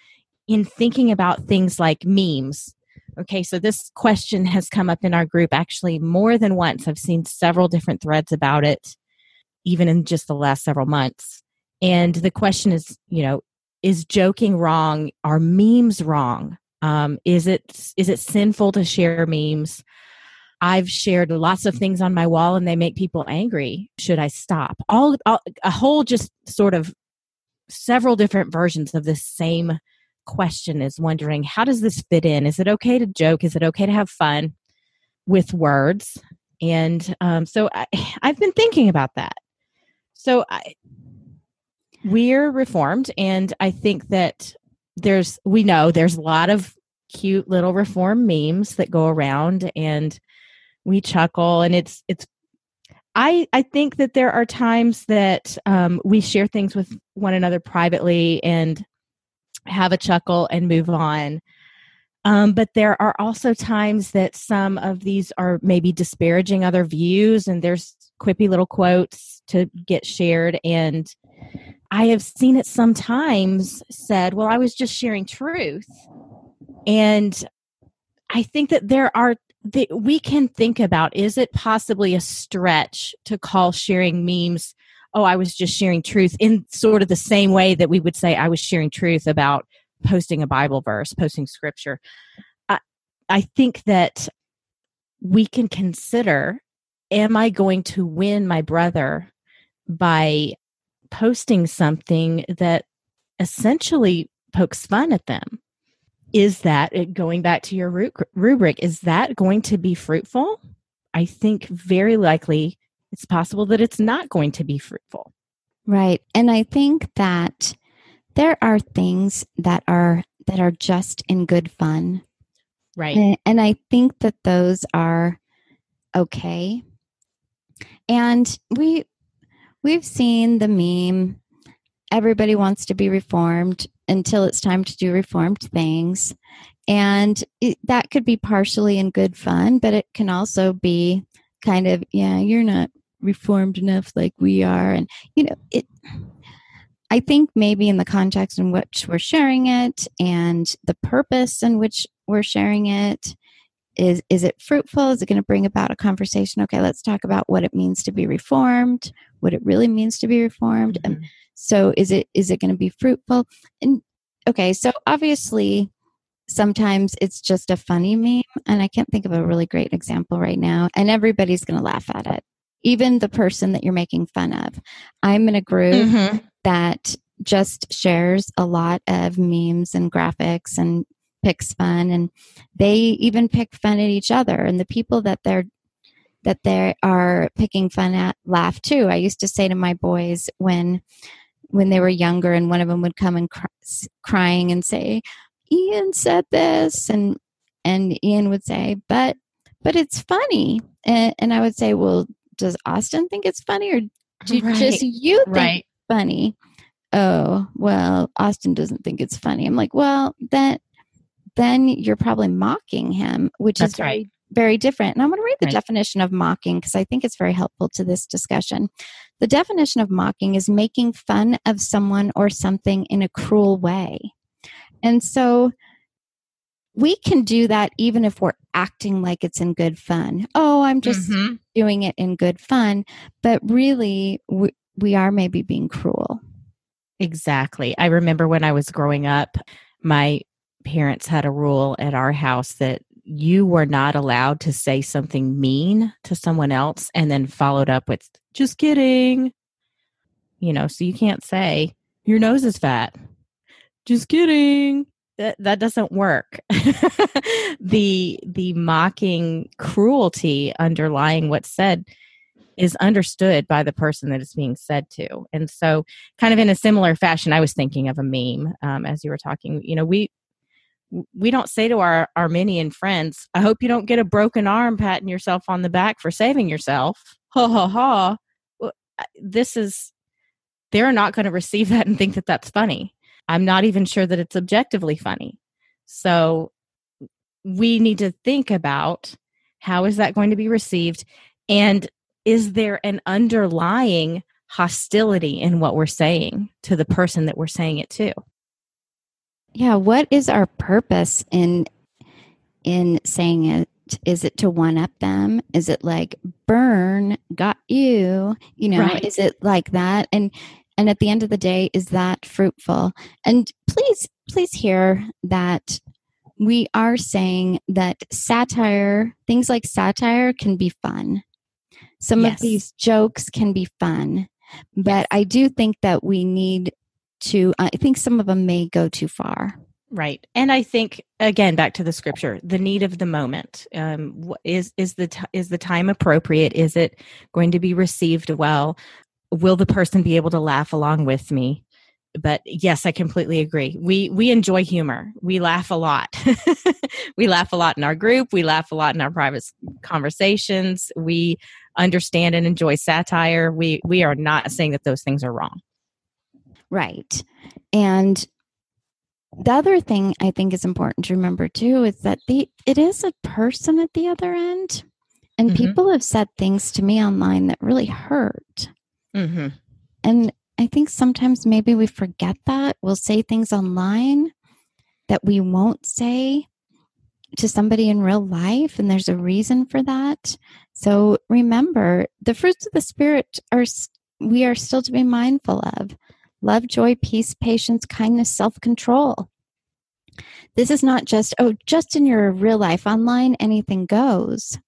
S2: in thinking about things like memes okay so this question has come up in our group actually more than once. I've seen several different threads about it even in just the last several months. And the question is you know is joking wrong? Are memes wrong? Um, is it is it sinful to share memes? I've shared lots of things on my wall and they make people angry. Should I stop? All, all a whole just sort of several different versions of this same question is wondering how does this fit in? Is it okay to joke? Is it okay to have fun with words? And um, so I, I've been thinking about that. So I, we're reformed, and I think that there's we know there's a lot of cute little reform memes that go around and we chuckle and it's it's i i think that there are times that um, we share things with one another privately and have a chuckle and move on. Um, but there are also times that some of these are maybe disparaging other views and there's quippy little quotes to get shared and i have seen it sometimes said well i was just sharing truth. And i think that there are that we can think about is it possibly a stretch to call sharing memes oh i was just sharing truth in sort of the same way that we would say i was sharing truth about posting a bible verse posting scripture. I, I think that we can consider am i going to win my brother by posting something that essentially pokes fun at them? Is that going back to your rubric is that going to be fruitful? I think very likely it's possible that it's not going to be fruitful
S1: Right. And I think that there are things that are that are just in good fun.
S2: right
S1: And, and I think that those are okay. And we we've seen the meme everybody wants to be reformed until it's time to do reformed things. And it, that could be partially in good fun, but it can also be kind of, yeah, you're not reformed enough like we are. And, you know, it, I think maybe in the context in which we're sharing it and the purpose in which we're sharing it, is is it fruitful is it going to bring about a conversation okay let's talk about what it means to be reformed what it really means to be reformed and
S2: Mhm.
S1: so is it is it going to be fruitful and okay so obviously sometimes it's just a funny meme and i can't think of a really great example right now and everybody's going to laugh at it even the person that you're making fun of. I'm in a group
S2: Mhm.
S1: that just shares a lot of memes and graphics and picks fun and they even pick fun at each other and the people that they're that they are picking fun at laugh too. I used to say to my boys when when they were younger and one of them would come and cry, crying and say ian said this and and ian would say but but it's funny. And, and i would say well does austin think it's funny or do
S2: Right.
S1: just you think
S2: right
S1: funny. Oh, well, Austin doesn't think it's funny. I'm like, well, then then you're probably mocking him, which is very
S2: right.
S1: very different. And I'm going to read the
S2: Right.
S1: definition of mocking because I think it's very helpful to this discussion. The definition of mocking is making fun of someone or something in a cruel way. And so we can do that even if we're acting like it's in good fun. Oh, I'm just
S2: Mhm.
S1: doing it in good fun, but really we, we are maybe being cruel.
S2: Exactly. I remember when I was growing up, my parents had a rule at our house that you were not allowed to say something mean to someone else and then followed up with, just kidding. You know, so you can't say, your nose is fat. Just kidding. That that doesn't work. the the mocking cruelty underlying what's said is understood by the person that it's being said to. And so, kind of in a similar fashion, I was thinking of a meme um, as you were talking. You know, we we don't say to our Arminian friends, "I hope you don't get a broken arm patting yourself on the back for saving yourself." Ha ha ha. This is they're not going to receive that and think that that's funny. I'm not even sure that it's objectively funny. So we need to think about how is that going to be received and is there an underlying hostility in what we're saying to the person that we're saying it to?
S1: Yeah, what is our purpose in in saying it? Is it to one up them? Is it like burn got you? You know, right. is it like that? And and at the end of the day, is that fruitful? And please, please hear that we are saying that satire, things like satire can be fun. Some yes. of these jokes can be fun, but I do think that we need to, I think some of them may go too far.
S2: Right, and I think again back to the scripture, the need of the moment um, is is the t- is the time appropriate? Is it going to be received well? Will the person be able to laugh along with me? But yes, I completely agree. We we enjoy humor. We laugh a lot. we laugh a lot in our group. We laugh a lot in our private conversations. We understand and enjoy satire. We we are not saying that those things are wrong.
S1: Right. And the other thing I think is important to remember too is that the it is a person at the other end. And mm-hmm. people have said things to me online that really hurt. Mm-hmm. And I think sometimes maybe we forget that. We'll say things online that we won't say to somebody in real life, and there's a reason for that. So remember, the fruits of the Spirit are we are still to be mindful of love, joy, peace, patience, kindness, self control. This is not just, oh, just in your real life. Online, anything goes.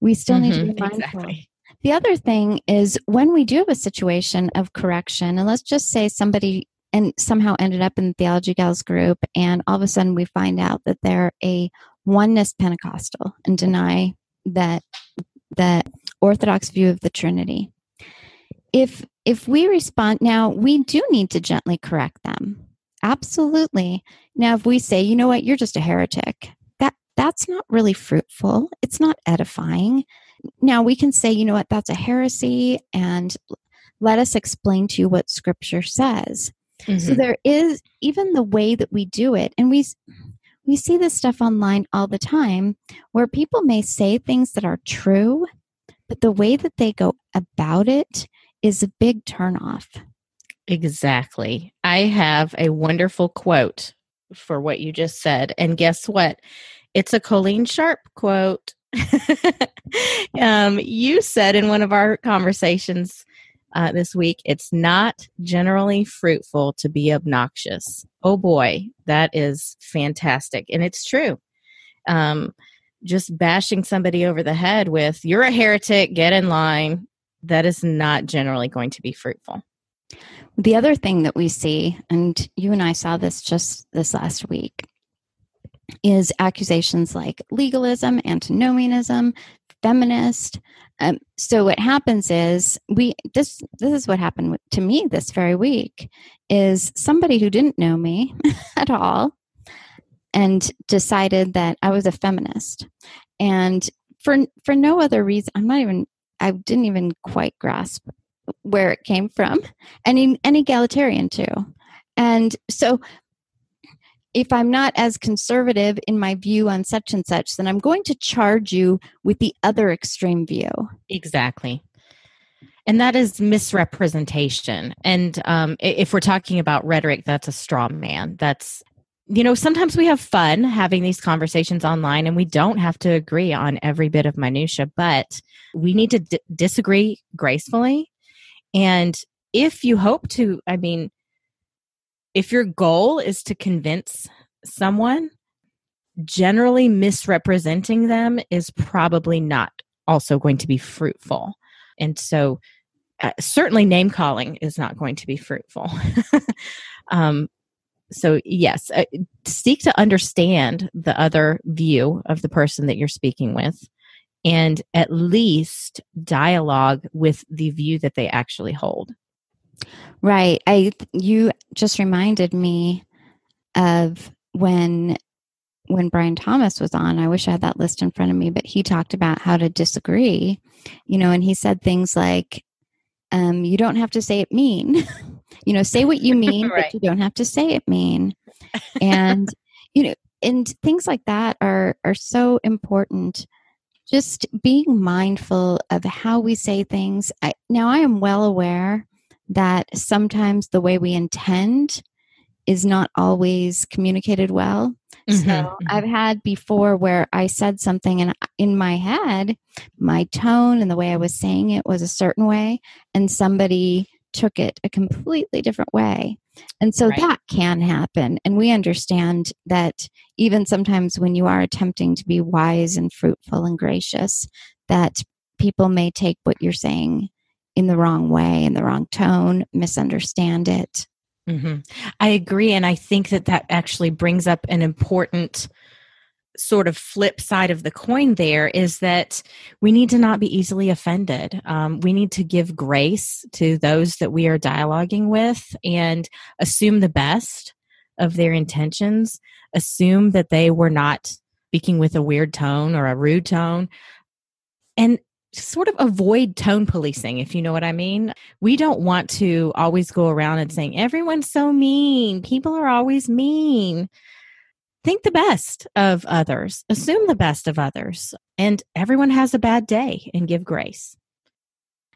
S1: We still mm-hmm, need to be mm-hmm. mindful. Exactly. The other thing is when we do have a situation of correction, and let's just say somebody and somehow ended up in the Theology Gals group, and all of a sudden we find out that they're a oneness Pentecostal and deny that the Orthodox view of the Trinity. If if we respond now, we do need to gently correct them. Absolutely. Now, if we say, you know what, you're just a heretic, that that's not really fruitful. It's not edifying. Now we can say, you know what, that's a heresy, and let us explain to you what Scripture says. Mm-hmm. So there is even the way that we do it, and we we see this stuff online all the time where people may say things that are true, but the way that they go about it is a big turnoff.
S2: Exactly. I have a wonderful quote for what you just said. And guess what? It's a Colleen Sharp quote. um, you said in one of our conversations uh, this week. It's not generally fruitful to be obnoxious. Oh boy, that is fantastic. And it's true. Um, just bashing somebody over the head with, you're a heretic, get in line, that is not generally going to be fruitful.
S1: The other thing that we see, and you and I saw this just this last week, is accusations like legalism, antinomianism, feminist, um, so what happens is we this this is what happened to me this very week is somebody who didn't know me at all and decided that I was a feminist. And for for no other reason I'm not even I didn't even quite grasp where it came from and, and egalitarian too. And so if I'm not as conservative in my view on such and such, then I'm going to charge you with the other extreme view.
S2: Exactly. And that is misrepresentation. And um, if we're talking about rhetoric, that's a straw man. That's, you know, sometimes we have fun having these conversations online and we don't have to agree on every bit of minutia, but we need to d- disagree gracefully. And if you hope to, I mean, if your goal is to convince someone, generally misrepresenting them is probably not also going to be fruitful. And so uh, certainly name calling is not going to be fruitful. um, so yes, uh, seek to understand the other view of the person that you're speaking with and at least dialogue with the view that they actually hold.
S1: Right. I you just reminded me of when when Bryan Thomas was on. I wish I had that list in front of me, but he talked about how to disagree, you know, and he said things like um, you don't have to say it mean. you know, say what you mean, right. but you don't have to say it mean. And you know, and things like that are are so important just being mindful of how we say things. I, now, I am well aware that sometimes the way we intend is not always communicated well. Mm-hmm. So mm-hmm. I've had before where I said something and in my head, my tone and the way I was saying it was a certain way, and somebody took it a completely different way. And so right. that can happen. And we understand that even sometimes when you are attempting to be wise and fruitful and gracious, that people may take what you're saying in the wrong way, in the wrong tone, misunderstand it.
S2: Mm-hmm. I agree. And I think that that actually brings up an important sort of flip side of the coin there is that we need to not be easily offended. Um, we need to give grace to those that we are dialoguing with and assume the best of their intentions, assume that they were not speaking with a weird tone or a rude tone. And sort of avoid tone policing, if you know what I mean. We don't want to always go around and saying, everyone's so mean. People are always mean think the best of others, assume the best of others, and everyone has a bad day and give grace.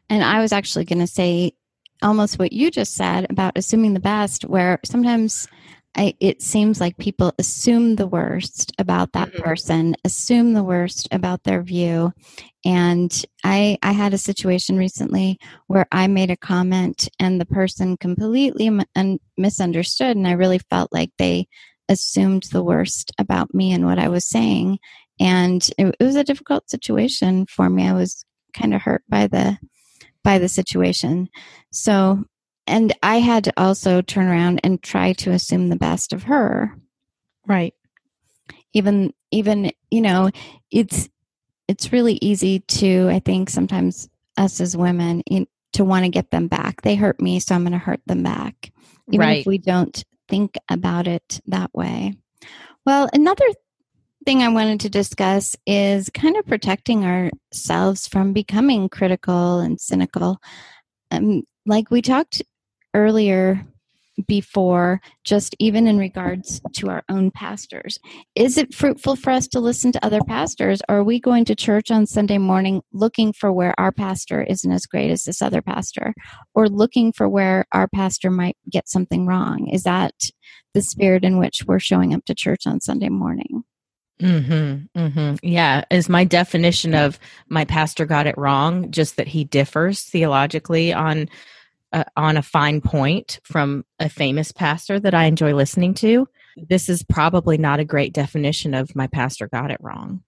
S1: And I was actually going to say almost what you just said about assuming the best, where sometimes I, it seems like people assume the worst about that mm-hmm. person, assume the worst about their view. And I, I had a situation recently where I made a comment and the person completely m- misunderstood. And I really felt like they assumed the worst about me and what I was saying. And it, it was a difficult situation for me. I was kind of hurt by the by the situation. So and I had to also turn around and try to assume the best of her.
S2: Right.
S1: Even even, you know, it's it's really easy to I think sometimes us as women in, to want to get them back. They hurt me, so I'm going to hurt them back. Even right. if we don't think about it that way. Well, another thing I wanted to discuss is kind of protecting ourselves from becoming critical and cynical. Um, like we talked earlier before, just even in regards to our own pastors. Is it fruitful for us to listen to other pastors? Or are we going to church on Sunday morning looking for where our pastor isn't as great as this other pastor? Or looking for where our pastor might get something wrong? Is that the spirit in which we're showing up to church on Sunday morning?
S2: Mm-hmm, mm-hmm. Yeah, is my definition of my pastor got it wrong just that he differs theologically on uh, on a fine point from a famous pastor that I enjoy listening to, this is probably not a great definition of my pastor got it wrong.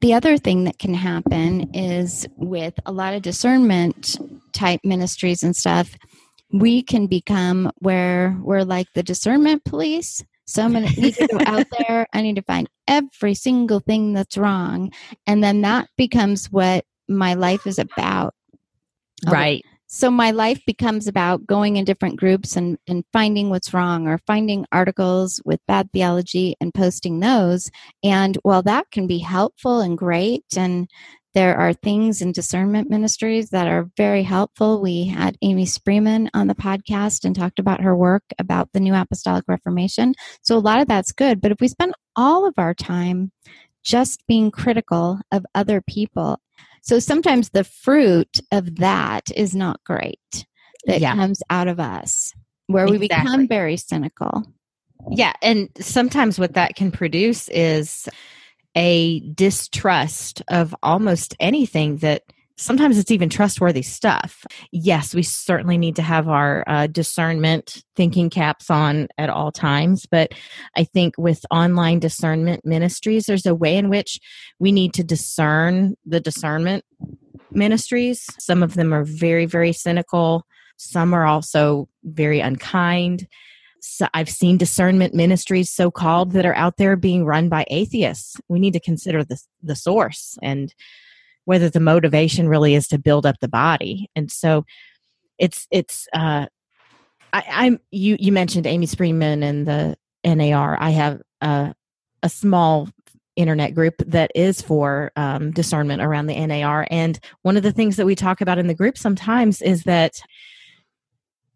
S1: The other thing that can happen is with a lot of discernment type ministries and stuff, we can become where we're like the discernment police. So I'm going to need to go out there. I need to find every single thing that's wrong. And then that becomes what my life is about.
S2: Right
S1: so my life becomes about going in different groups and, and finding what's wrong or finding articles with bad theology and posting those. And while that can be helpful and great and there are things in discernment ministries that are very helpful we had amy spreeman on the podcast and talked about her work about the new apostolic reformation. So a lot of that's good. But if we spend all of our time just being critical of other people so sometimes the fruit of that is not great that yeah. comes out of us, where exactly. we become very cynical.
S2: Yeah. And sometimes what that can produce is a distrust of almost anything that sometimes it's even trustworthy stuff. Yes, we certainly need to have our uh, discernment thinking caps on at all times, but I think with online discernment ministries, there's a way in which we need to discern the discernment ministries. Some of them are very, very cynical. Some are also very unkind. So I've seen discernment ministries, so called, that are out there being run by atheists. We need to consider the, the source and whether the motivation really is to build up the body. And so it's, it's, uh, I, I'm, you, you mentioned Amy Spreeman and the NAR. I have a, a small internet group that is for um, discernment around the NAR. And one of the things that we talk about in the group sometimes is that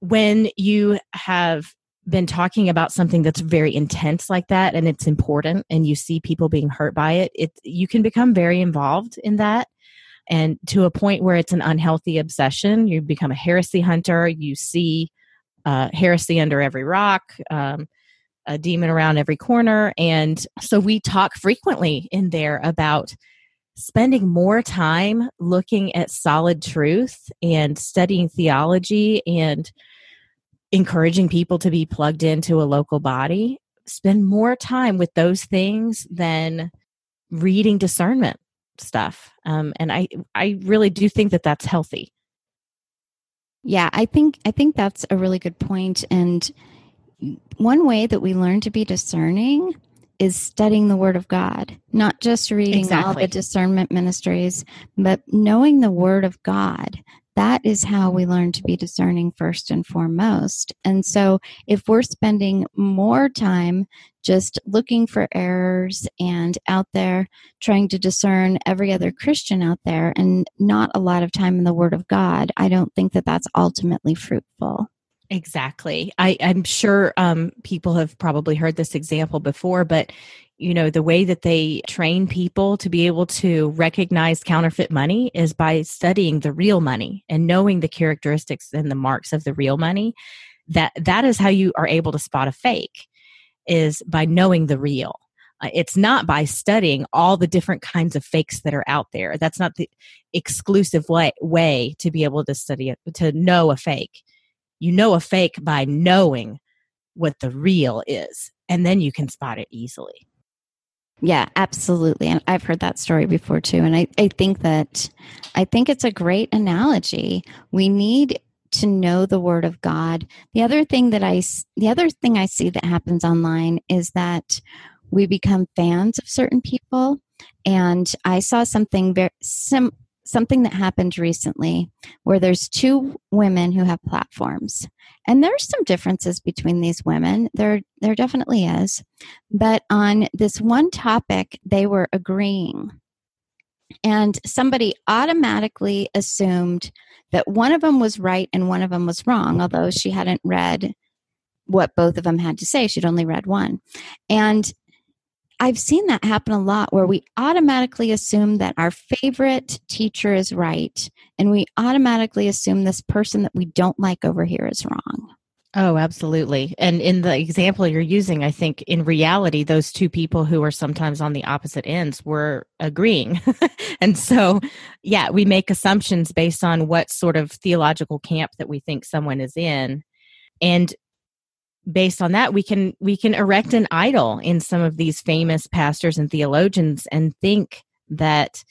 S2: when you have been talking about something that's very intense like that and it's important and you see people being hurt by it it you can become very involved in that and to a point where it's an unhealthy obsession you become a heresy hunter you see uh, heresy under every rock um, a demon around every corner and so we talk frequently in there about spending more time looking at solid truth and studying theology and encouraging people to be plugged into a local body. Spend more time with those things than reading discernment stuff um, and i i really do think that that's healthy
S1: yeah i think i think that's a really good point and one way that we learn to be discerning is studying the word of god not just reading exactly. all the discernment ministries but knowing the word of god that is how we learn to be discerning first and foremost. And so, if we're spending more time just looking for errors and out there trying to discern every other Christian out there and not a lot of time in the Word of God, I don't think that that's ultimately fruitful.
S2: Exactly. I, am sure um, people have probably heard this example before, but you know the way that they train people to be able to recognize counterfeit money is by studying the real money and knowing the characteristics and the marks of the real money that that is how you are able to spot a fake is by knowing the real uh, it's not by studying all the different kinds of fakes that are out there that's not the exclusive way, way to be able to study it to know a fake you know a fake by knowing what the real is and then you can spot it easily
S1: yeah, absolutely. And I've heard that story before too. And I, I think that I think it's a great analogy. We need to know the word of God. The other thing that I the other thing I see that happens online is that we become fans of certain people. And I saw something very sim something that happened recently where there's two women who have platforms. And there's some differences between these women. There there definitely is. But on this one topic they were agreeing and somebody automatically assumed that one of them was right and one of them was wrong although she hadn't read what both of them had to say she'd only read one and I've seen that happen a lot where we automatically assume that our favorite teacher is right and we automatically assume this person that we don't like over here is wrong.
S2: Oh, absolutely. And in the example you're using, I think in reality, those two people who are sometimes on the opposite ends were agreeing. and so, yeah, we make assumptions based on what sort of theological camp that we think someone is in. And based on that we can we can erect an idol in some of these famous pastors and theologians and think that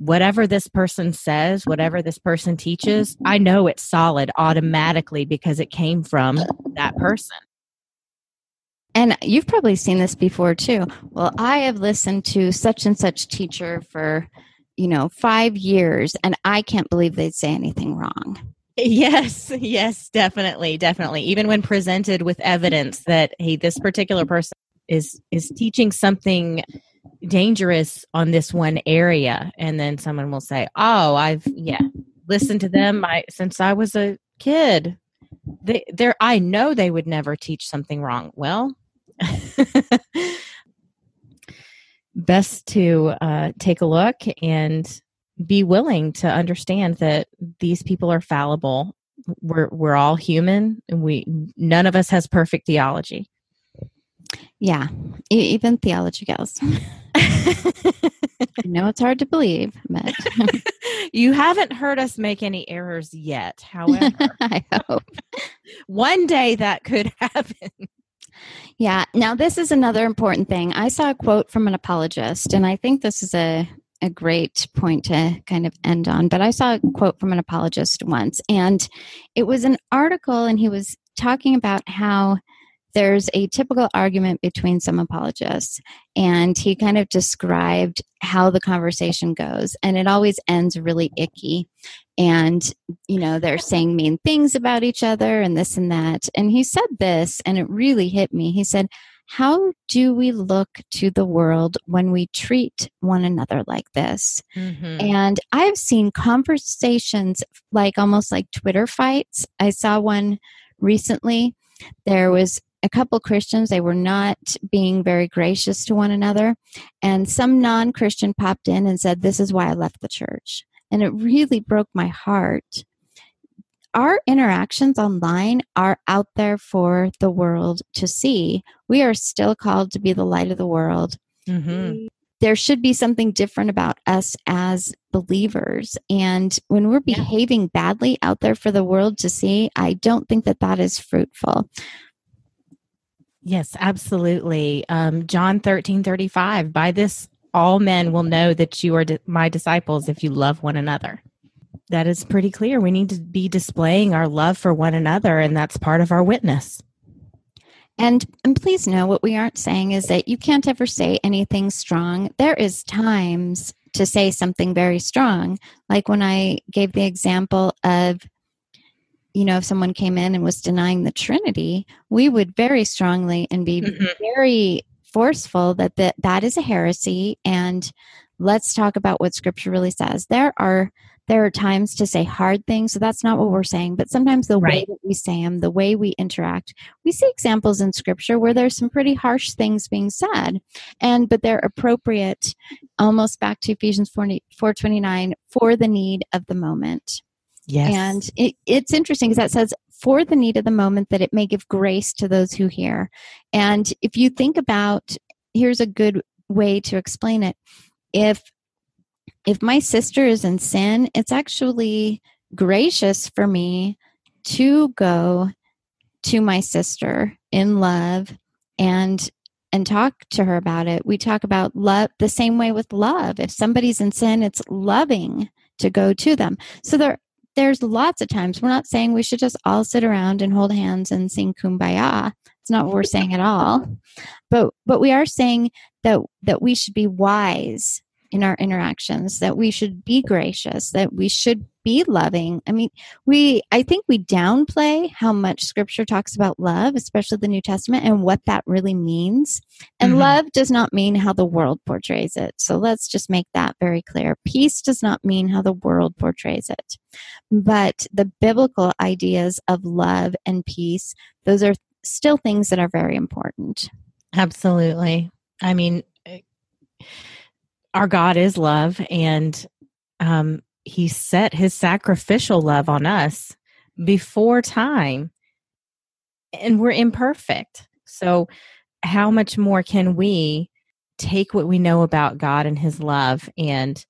S2: whatever this person says whatever this person teaches i know it's solid automatically because it came from that person.
S1: And you've probably seen this before too. Well i have listened to such and such teacher for you know 5 years and i can't believe they'd say anything wrong.
S2: Yes, yes, definitely, definitely. Even when presented with evidence that hey, this particular person is is teaching something dangerous on this one area, and then someone will say, "Oh, I've yeah listened to them I, since I was a kid. They, they're I know they would never teach something wrong." Well. best to uh, take a look and be willing to understand that these people are fallible. We're we're all human, and we none of us has perfect theology.
S1: Yeah, even theology gals. I know it's hard to believe, but
S2: you haven't heard us make any errors yet. However,
S1: I hope
S2: one day that could happen.
S1: Yeah. Now, this is another important thing. I saw a quote from an apologist, and I think this is a a great point to kind of end on. But I saw a quote from an apologist once, and it was an article, and he was talking about how there's a typical argument between some apologists, and he kind of described how the conversation goes, and it always ends really icky. And, you know, they're saying mean things about each other and this and that. And he said this, and it really hit me. He said, How do we look to the world when we treat one another like this?
S2: Mhm.
S1: And I've seen conversations like almost like Twitter fights. I saw one recently. There was a couple Christians, they were not being very gracious to one another. And some non Christian popped in and said, This is why I left the church. And it really broke my heart. Our interactions online are out there for the world to see. We are still called to be the light of the world
S2: Mhm.
S1: there should be something different about us as believers. And when we're behaving badly out there for the world to see, I don't think that that is fruitful.
S2: Yes, absolutely. Um, John thirteen thirty five. By this, all men will know that you are di- my disciples if you love one another. That is pretty clear. We need to be displaying our love for one another, and that's part of our witness.
S1: And and please know what we aren't saying is that you can't ever say anything strong. There is times to say something very strong. Like when I gave the example of you know, if someone came in and was denying the Trinity, we would very strongly and be
S2: Mhm.
S1: very forceful that the, that is a heresy and let's talk about what scripture really says. There are there are times to say hard things, so that's not what we're saying, but sometimes the way that we say them, the way we interact, we see examples in scripture where there's some pretty harsh things being said and but they're appropriate almost back to Ephesians 4, 429 for the need of the moment.
S2: Yes.
S1: And it, it's interesting because that says, for the need of the moment, that it may give grace to those who hear. And if you think about, here's a good way to explain it. If if my sister is in sin, it's actually gracious for me to go to my sister in love and and talk to her about it. We talk about love the same way with love. If somebody's in sin, it's loving to go to them. So there there's lots of times we're not saying we should just all sit around and hold hands and sing kumbaya. It's not what we're saying at all. But but we are saying that that we should be wise in our interactions, that we should be gracious, that we should be loving. I mean, we I think we downplay how much scripture talks about love, especially the New Testament and what that really means. And
S2: Mhm.
S1: love does not mean how the world portrays it. So let's just make that very clear. Peace does not mean how the world portrays it. But the biblical ideas of love and peace, those are still things that are very important.
S2: Absolutely. I mean, our God is love, and um, He set His sacrificial love on us before time, and we're imperfect. So, how much more can we take what we know about God and His love and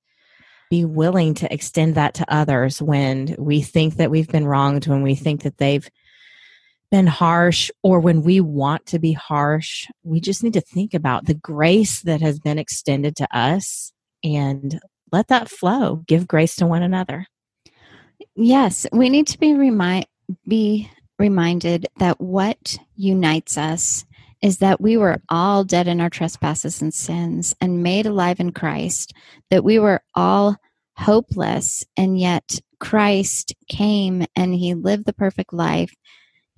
S2: be willing to extend that to others when we think that we've been wronged, when we think that they've been harsh or when we want to be harsh, we just need to think about the grace that has been extended to us and let that flow. Give grace to one another.
S1: Yes, we need to be remind be reminded that what unites us is that we were all dead in our trespasses and sins and made alive in Christ, that we were all hopeless and yet Christ came and he lived the perfect life.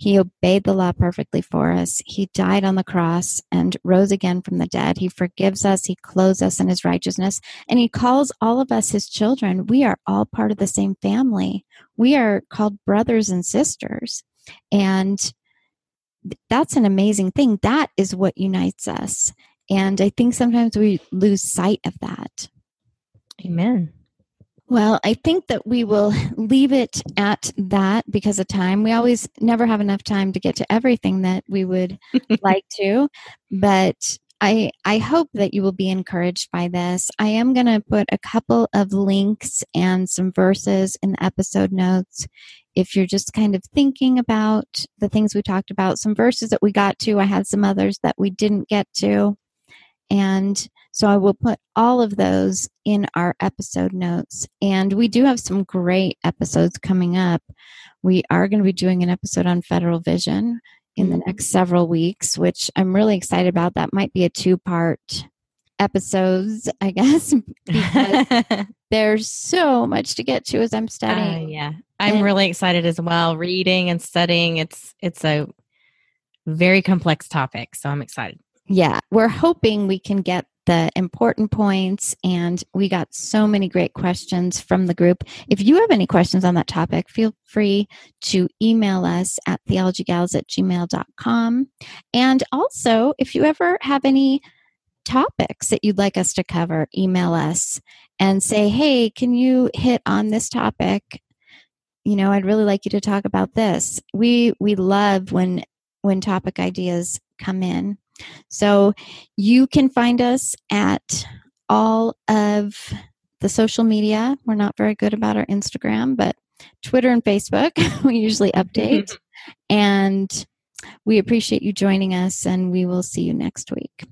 S1: He obeyed the law perfectly for us. He died on the cross and rose again from the dead. He forgives us. He clothes us in his righteousness and he calls all of us his children. We are all part of the same family. We are called brothers and sisters. And that's an amazing thing. That is what unites us. And I think sometimes we lose sight of that.
S2: Amen.
S1: Well, I think that we will leave it at that because of time. We always never have enough time to get to everything that we would like to, but I I hope that you will be encouraged by this. I am going to put a couple of links and some verses in the episode notes if you're just kind of thinking about the things we talked about. Some verses that we got to, I had some others that we didn't get to. And so I will put all of those in our episode notes. And we do have some great episodes coming up. We are going to be doing an episode on federal vision in the next several weeks, which I'm really excited about. That might be a two part episodes, I guess, because there's so much to get to as I'm
S2: Uh,
S1: studying.
S2: yeah, I'm
S1: And-
S2: really excited as well. Reading and studying, it's it's a very complex topic, so I'm excited.
S1: Yeah, we're hoping we can get the important points, and we got so many great questions from the group. If you have any questions on that topic, feel free to email us at theologygals at gmail.com. And also, if you ever have any topics that you'd like us to cover, email us and say, hey, can you hit on this topic? You know, I'd really like you to talk about this. We we love when when topic ideas come in. So you can find us at all of the social media. We're not very good about our Instagram, but Twitter and Facebook, we usually update. and we appreciate you joining us, and we will see you next week.